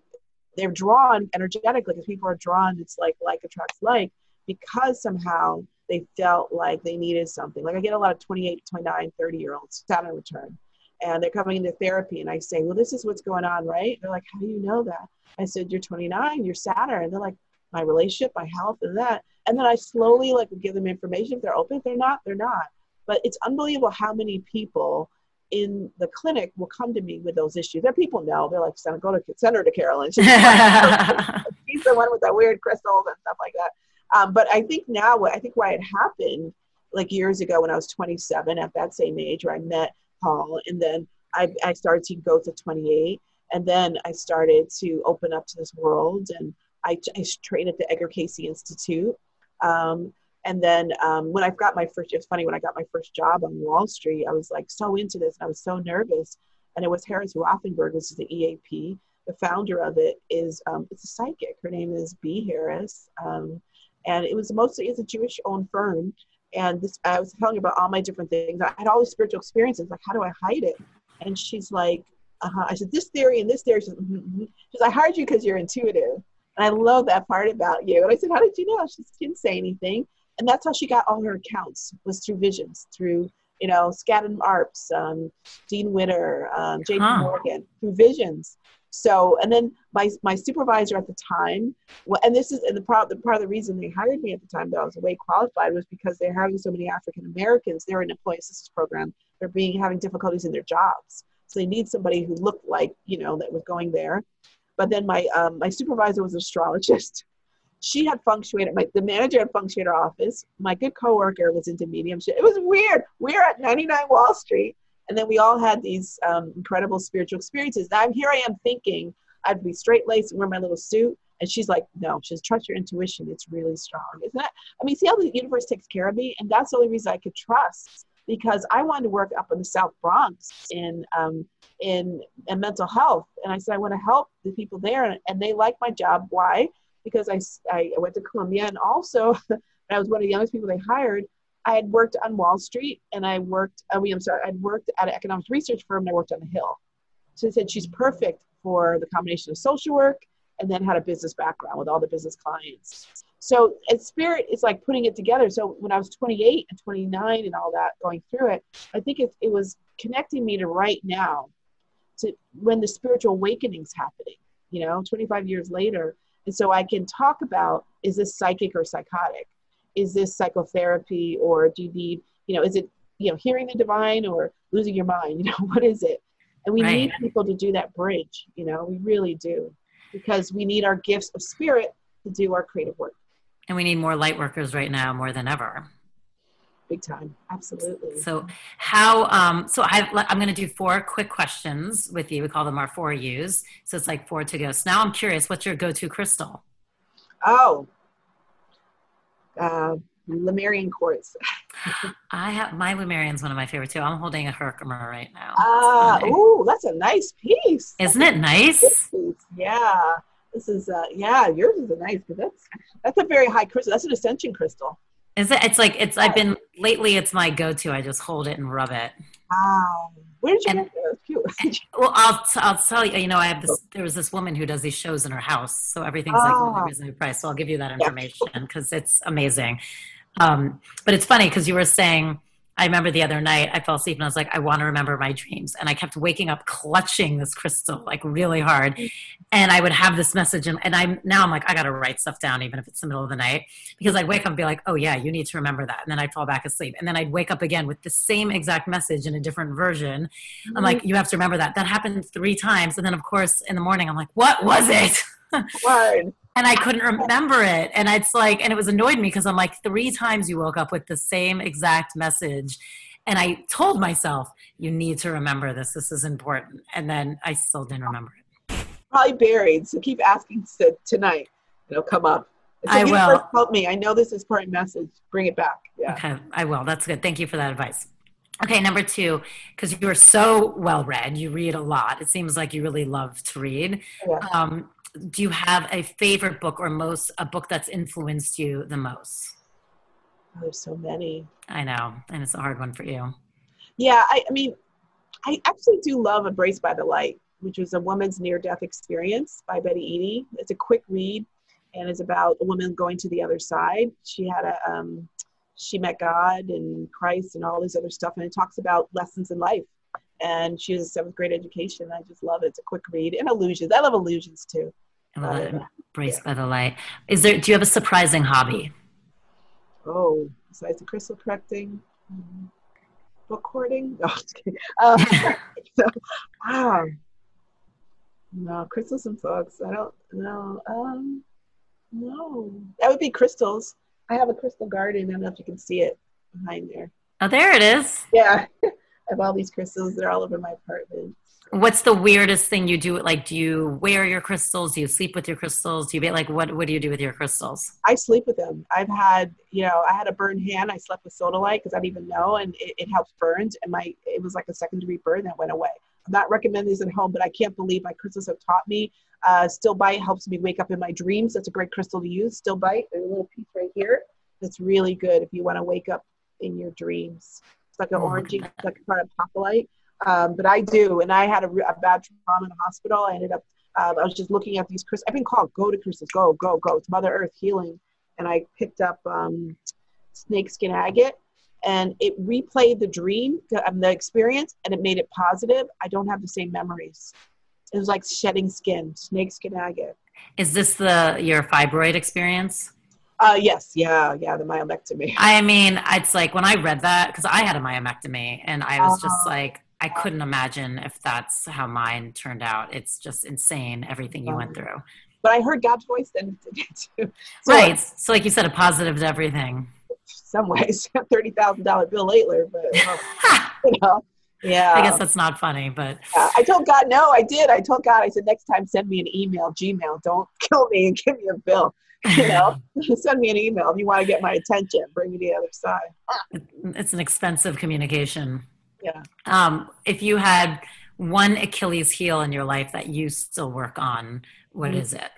they're drawn energetically because people are drawn. It's like like attracts like because somehow they felt like they needed something. Like I get a lot of 28, 29, 30 year olds Saturn return, and they're coming into therapy, and I say, well, this is what's going on, right? They're like, how do you know that? I said, you're 29, you're Saturn. And they're like, my relationship, my health, and that. And then I slowly like give them information. If they're open, if they're not, they're not. But it's unbelievable how many people in the clinic will come to me with those issues. There people know. They're like, send, go to send her to Carolyn. She's, *laughs* she's the one with the weird crystals and stuff like that. Um, but I think now, what I think why it happened, like years ago when I was 27, at that same age, where I met Paul, and then I, I started to go to 28, and then I started to open up to this world, and I, I trained at the Edgar Cayce Institute. Um, and then um, when I got my first, it's funny, when I got my first job on Wall Street, I was like so into this and I was so nervous. And it was Harris Rothenberg, which is the EAP. The founder of it is, um, it's a psychic. Her name is B. Harris. Um, and it was mostly, it's a Jewish owned firm. And this, I was telling her about all my different things. I had all these spiritual experiences. Like, how do I hide it? And she's like, uh-huh. I said, this theory and this theory. She said, mm-hmm. She's, I hired you because you're intuitive. And I love that part about you. And I said, how did you know? She didn't say anything. And that's how she got all her accounts was through visions, through, you know, Skadden Arps, um, Dean Witter, um, JP
Huh.
Morgan, through visions. So, and then my, my supervisor at the time, well, and this is and the part, the part of the reason they hired me at the time that I was way qualified was because they're having so many African Americans. They're in an employee assistance program. They're being having difficulties in their jobs. So they need somebody who looked like, you know, that was going there. But then my um, my supervisor was an astrologist. *laughs* She had feng shui at my the manager had feng shui at her office. My good coworker was into mediumship. It was weird. We were at 99 Wall Street, and then we all had these um, incredible spiritual experiences. Now I'm here. I am thinking I'd be straight laced and wear my little suit, and she's like, "No, she's trust your intuition. It's really strong." Isn't that? I mean, see how the universe takes care of me, and that's the only reason I could trust because I wanted to work up in the South Bronx in um, in, in mental health, and I said I want to help the people there, and, and they like my job. Why? Because I, I went to Columbia, and also *laughs* I was one of the youngest people they hired. I had worked on Wall Street, and I worked. I mean, I'm sorry, I'd worked at an economic research firm, and I worked on the Hill. So they said she's perfect for the combination of social work and then had a business background with all the business clients. So at Spirit, it's like putting it together. So when I was 28 and 29 and all that, going through it, I think it, it was connecting me to right now, to when the spiritual awakening's happening. You know, 25 years later, and so I can talk about is this psychic or psychotic, is this psychotherapy or do you need, you know, is it, you know, hearing the divine or losing your mind? *laughs* You know, what is it? And we
Right.
need people to do that bridge, you know, we really do. Because we need our gifts of spirit to do our creative work.
And we need more light workers right now more than ever.
Big time. Absolutely.
So how um so I I'm going to do four quick questions with you. We call them our four U's. So it's like four to go. So now I'm curious, what's your go-to crystal?
Oh, uh, Lemurian quartz. *laughs*
I have my Lemurian's one of my favorite too. I'm holding a Herkimer right now.
Ah,
It's
ooh, that's a nice piece.
Isn't it nice?
Yeah, this is. Uh, yeah, yours is a nice because that's that's a very high crystal. That's an ascension crystal.
Is it? It's like it's. I've been lately. It's my go-to. I just hold it and rub it.
Wow, where did you
And-
get. *laughs*
Well, I'll t- I'll tell you. You know, I have this. There was this woman who does these shows in her house, so everything's like
Ah.
really reasonably priced. So I'll give you that information because it's amazing. Um, but it's funny because you were saying. I remember the other night I fell asleep and I was like, I want to remember my dreams, and I kept waking up clutching this crystal like really hard, and I would have this message, and, and I'm now I'm like, I got to write stuff down even if it's the middle of the night because I'd wake up and be like, oh yeah, you need to remember that, and then I'd fall back asleep, and then I'd wake up again with the same exact message in a different version, I'm like, mm-hmm. you have to remember that. That happened three times. And then, of course, in the morning, I'm like, what was it? *laughs*
Word.
And I couldn't remember it. And it's like, and it was annoyed me because I'm like, three times you woke up with the same exact message. And I told myself, you need to remember this. This is important. And then I still didn't remember it.
Probably buried. So keep asking to, tonight. It'll come up.
I will.
Help me. I know this is part of message. Bring it back. Yeah.
Okay, I will. That's good. Thank you for that advice. Okay, number two, because you're so well read, you read a lot. It seems like you really love to read.
Yeah.
Um, do you have a favorite book or most a book that's influenced you the most?
Oh, there's so many.
I know, and it's a hard one for you.
Yeah, I, I mean, I actually do love Embraced by the Light, which was a woman's near death experience by Betty Eadie. It's a quick read and it's about a woman going to the other side. She had a, um, she met God and Christ and all this other stuff, and it talks about lessons in life. And she has a seventh grade education. I just love it. It's a quick read and illusions. I love illusions too.
I love it.
Uh,
Embraced by the light. Is there? Do you have a surprising hobby?
Oh, besides the crystal correcting, um, book hoarding. *laughs* No. Um, *laughs* so, wow. No, crystals and books. I don't know. Um, no, that would be crystals. I have a crystal garden. I don't know if you can see it behind there.
Oh, there it is.
Yeah, *laughs* I have all these crystals. They're all over my apartment.
What's the weirdest thing you do? Like, do you wear your crystals? Do you sleep with your crystals? Do you be like, what? What do you do with your crystals?
I sleep with them. I've had, you know, I had a burned hand. I slept with sodalite because I didn't even know, and it, it helps burns. And my, it was like a second degree burn that went away. I'm not recommending this at home, but I can't believe my crystals have taught me. Uh, Stilbite helps me wake up in my dreams. That's a great crystal to use. Stilbite, there's a little piece right here. That's really good if you want to wake up in your dreams. It's like an
Oh,
orangey,
that.
like part of Popolite. Um, but I do, and I had a, a bad trauma in the hospital. I ended up, um, I was just looking at these crystals. I've been called, go to crystals, go, go, go. It's Mother Earth healing and I picked up um, snakeskin agate, and it replayed the dream, the, um, the experience, and it made it positive. I don't have the same memories. It was like shedding skin, snakeskin agate.
Is this the your fibroid experience?
Uh, yes, yeah, yeah, the myomectomy.
I mean, it's like when I read that because I had a myomectomy, and I was just
Oh.
like, I couldn't imagine if that's how mine turned out. It's just insane everything you went through.
But I heard God's voice then too. So
right. So, like you said, a positive to everything.
Some ways, *laughs* thirty thousand dollar bill later, but uh, *laughs* you know, yeah.
I guess that's not funny, but
Yeah, I told God, no, I did. I told God, I said, next time send me an email, Gmail. Don't *laughs* kill me and give me a bill. You know, send me an email if you want to get my attention. Bring me to the other side.
it's an expensive communication.
Yeah.
Um, if you had one Achilles heel in your life that you still work on, what
Mm.
is it?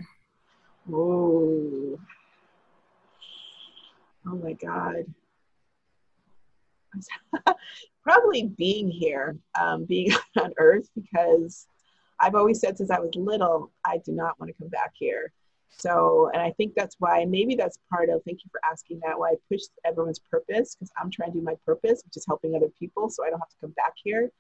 Ooh. Oh my God. *laughs* Probably being here, um, being *laughs* on Earth, because I've always said since I was little, I do not want to come back here. So, and I think that's why, maybe that's part of, thank you for asking that, why I push everyone's purpose, because I'm trying to do my purpose, which is helping other people, so I don't have to come back here.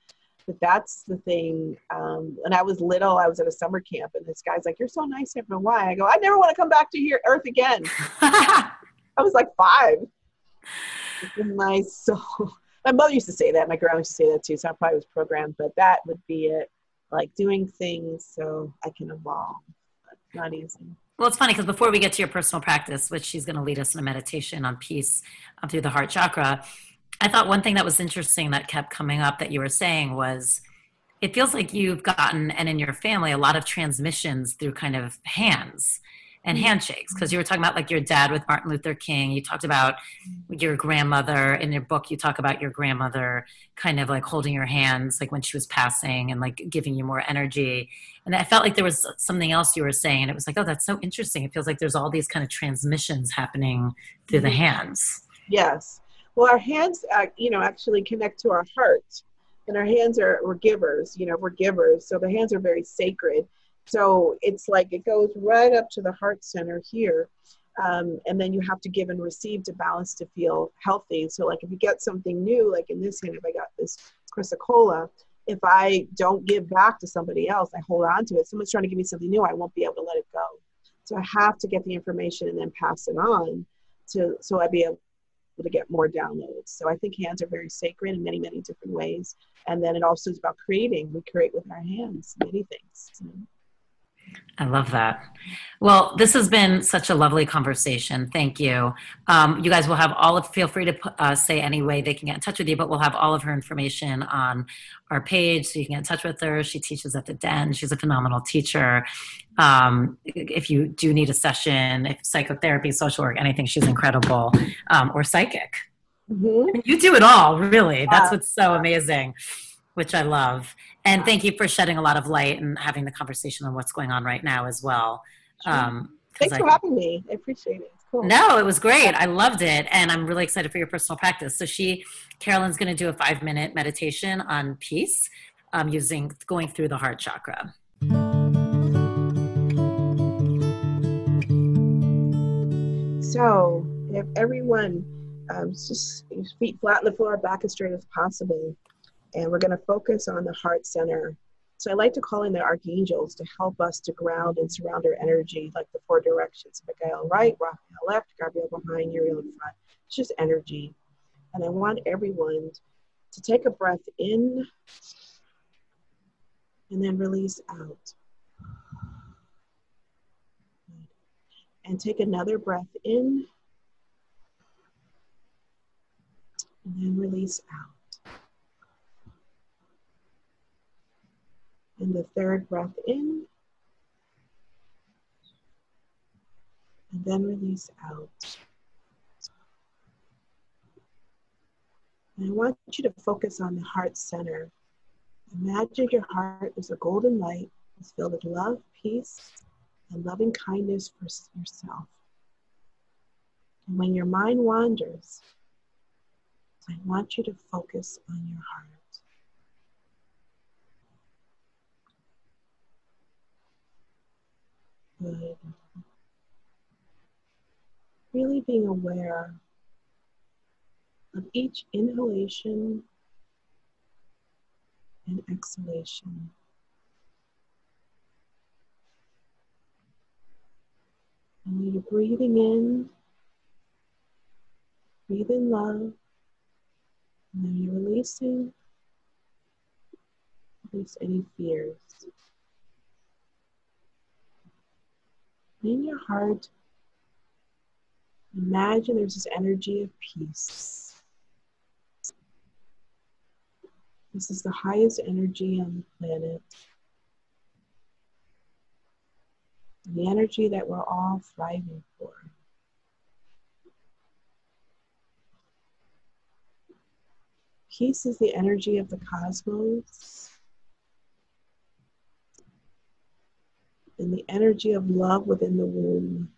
But that's the thing. Um, when I was little, I was at a summer camp, and this guy's like, "You're so nice, everyone. Why?" I go, "I never want to come back to here, Earth again." *laughs* I was like five. Nice. So my mother used to say that. My grandma used to say that too. So I probably was programmed, but that would be it. Like doing things so I can evolve. It's not easy.
Well, it's funny because before we get to your personal practice, which she's going to lead us in a meditation on peace um, through the heart chakra, I thought one thing that was interesting that kept coming up that you were saying was it feels like you've gotten and in your family a lot of transmissions through kind of hands and mm-hmm. handshakes because you were talking about like your dad with Martin Luther King. You talked about your grandmother in your book. You talk about your grandmother kind of like holding your hands like when she was passing and like giving you more energy. And I felt like there was something else you were saying, and it was like, oh, that's so interesting. It feels like there's all these kind of transmissions happening through the mm-hmm. hands.
Yes. Well, our hands, uh, you know, actually connect to our heart, and our hands are we're givers. You know, we're givers, so the hands are very sacred so it's like it goes right up to the heart center here. Um, and then you have to give and receive to balance to feel healthy. So, like if you get something new, like in this hand, if I got this chrysocolla, if I don't give back to somebody else, I hold on to it. Someone's trying to give me something new, I won't be able to let it go. So I have to get the information and then pass it on to so I'd be able to get more downloads. So I think hands are very sacred in many, many different ways. And then it also is about creating. We create with our hands many things.
I love that. Well, this has been such a lovely conversation. Thank you. Um, you guys will have all of, feel free to uh, say any way they can get in touch with you, but we'll have all of her information on our page so you can get in touch with her. She teaches at the Den. She's a phenomenal teacher. Um, if you do need a session, if psychotherapy, social work, anything, she's incredible. Um, or psychic. Mm-hmm. You do it all, really. Yeah. That's what's so amazing which I love. And thank you for shedding a lot of light and having the conversation on what's going on right now as well.
Sure. Um, Thanks for having me. I appreciate it. Cool.
No, it was great. I loved it. And I'm really excited for your personal practice. So she, Carolyn's going to do a five minute meditation on peace um, using going through the heart chakra.
So if everyone um, just feet flat on the floor, back as straight as possible and we're going to focus on the heart center. So I like to call in the archangels to help us to ground and surround our energy, like the four directions: Michael right, Raphael left, Gabriel behind, Uriel in front. It's just energy, and I want everyone to take a breath in and then release out. And take another breath in and then release out. And the third breath in. And then release out. And I want you to focus on the heart center. Imagine your heart is a golden light that's filled with love, peace, and loving kindness for yourself. And when your mind wanders, I want you to focus on your heart. Good. Really being aware of each inhalation and exhalation. And when you're breathing in, breathe in love. And then you're releasing, release any fears. In your heart, imagine there's this energy of peace. This is the highest energy on the planet. The energy that we're all thriving for. Peace is the energy of the cosmos. And the energy of love within the womb.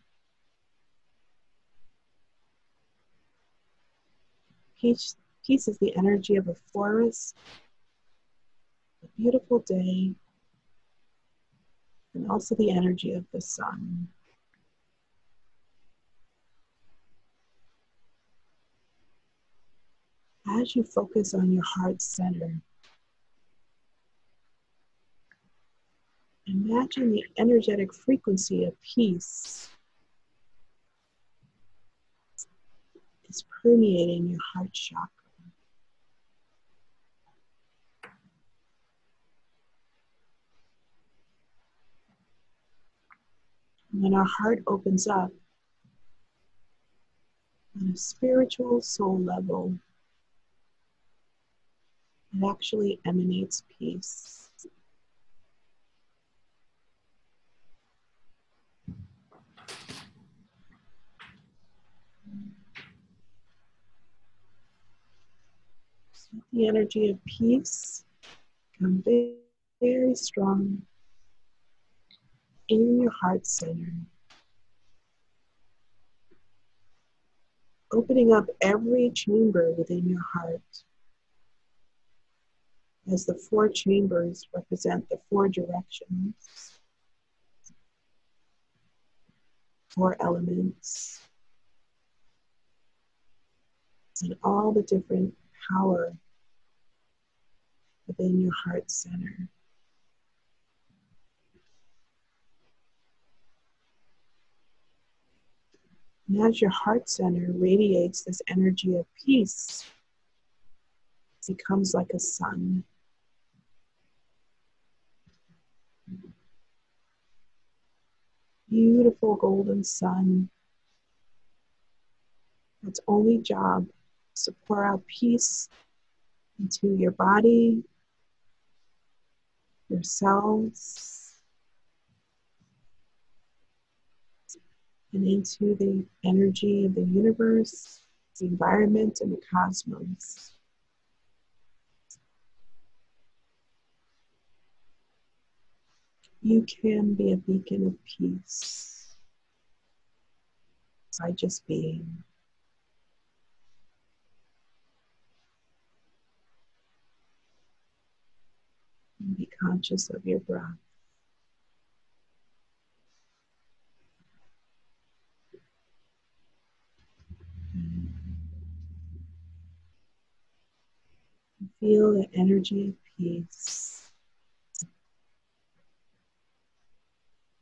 Peace, peace is the energy of a forest, a beautiful day, and also the energy of the sun. As you focus on your heart center, Imagine the energetic frequency of peace is permeating your heart chakra. When our heart opens up on a spiritual soul level, it actually emanates peace. The energy of peace come very, very strong in your heart center. Opening up every chamber within your heart as the four chambers represent the four directions, four elements, and all the different power within your heart center. And as your heart center radiates this energy of peace, it becomes like a sun. Beautiful golden sun. Its only job is to pour out peace into your body, your cells, and into the energy of the universe, the environment, and the cosmos. You can be a beacon of peace by just being. And be conscious of your breath. Feel the energy of peace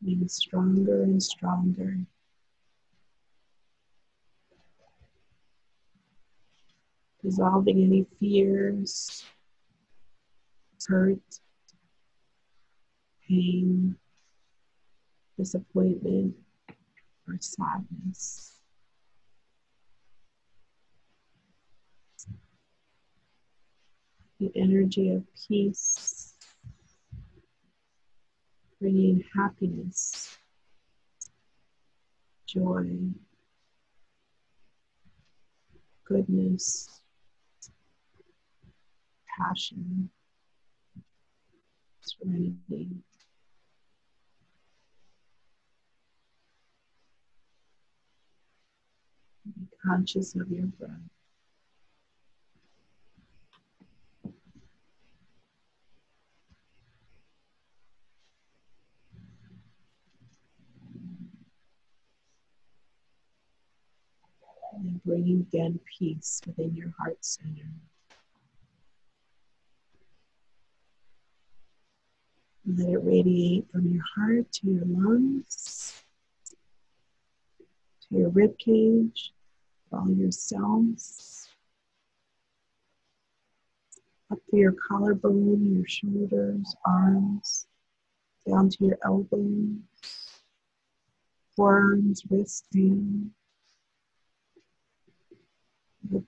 getting stronger and stronger. Dissolving any fears, hurt, pain, disappointment, or sadness. The energy of peace, bringing happiness, joy, goodness, passion, serenity. Be conscious of your breath. And bringing again peace within your heart center. Let it radiate from your heart to your lungs, to your rib cage, all your cells, up to your collarbone, your shoulders, arms, down to your elbows, forearms, wrists, hands.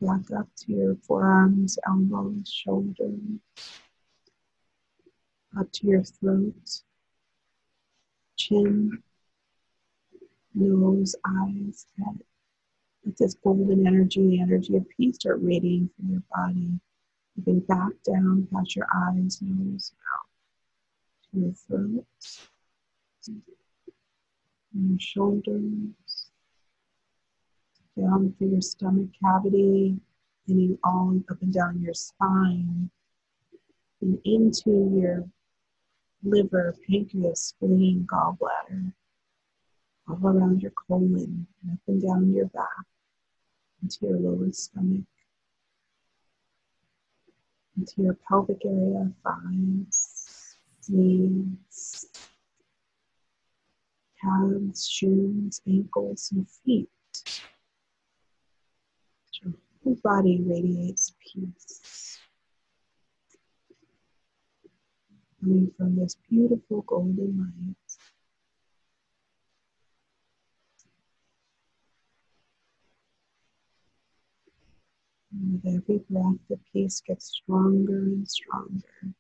Back up to your forearms, elbows, shoulders, up to your throat, chin, nose, eyes, head. Let this golden energy, the energy of peace, start radiating from your body. Moving back down past your eyes, nose, out to your throat, and your shoulders, down through your stomach cavity, and all up and down your spine, and into your liver, pancreas, spleen, gallbladder, all around your colon, and up and down your back, into your lower stomach, into your pelvic area, thighs, knees, calves, shoes, ankles, and feet. Your Whose body radiates peace. Coming from this beautiful golden light. And with every breath, the peace gets stronger and stronger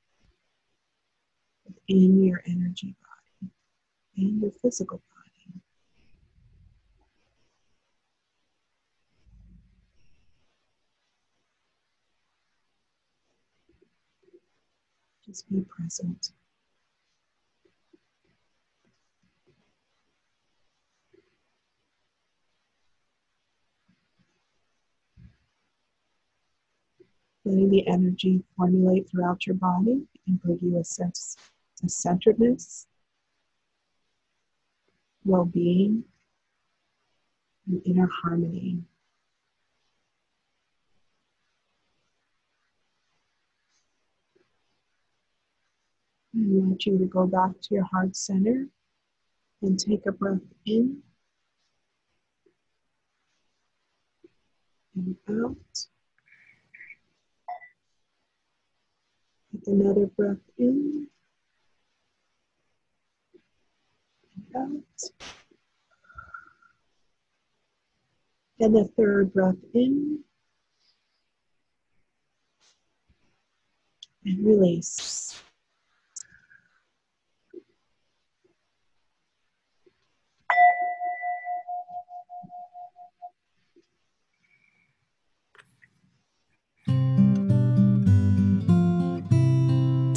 within your energy body and your physical body. Just be present. Letting the energy formulate throughout your body and bring you a sense of centeredness, well being, and inner harmony. I want you to go back to your heart center and take a breath in and out. Another breath in and out. And the third breath in and release.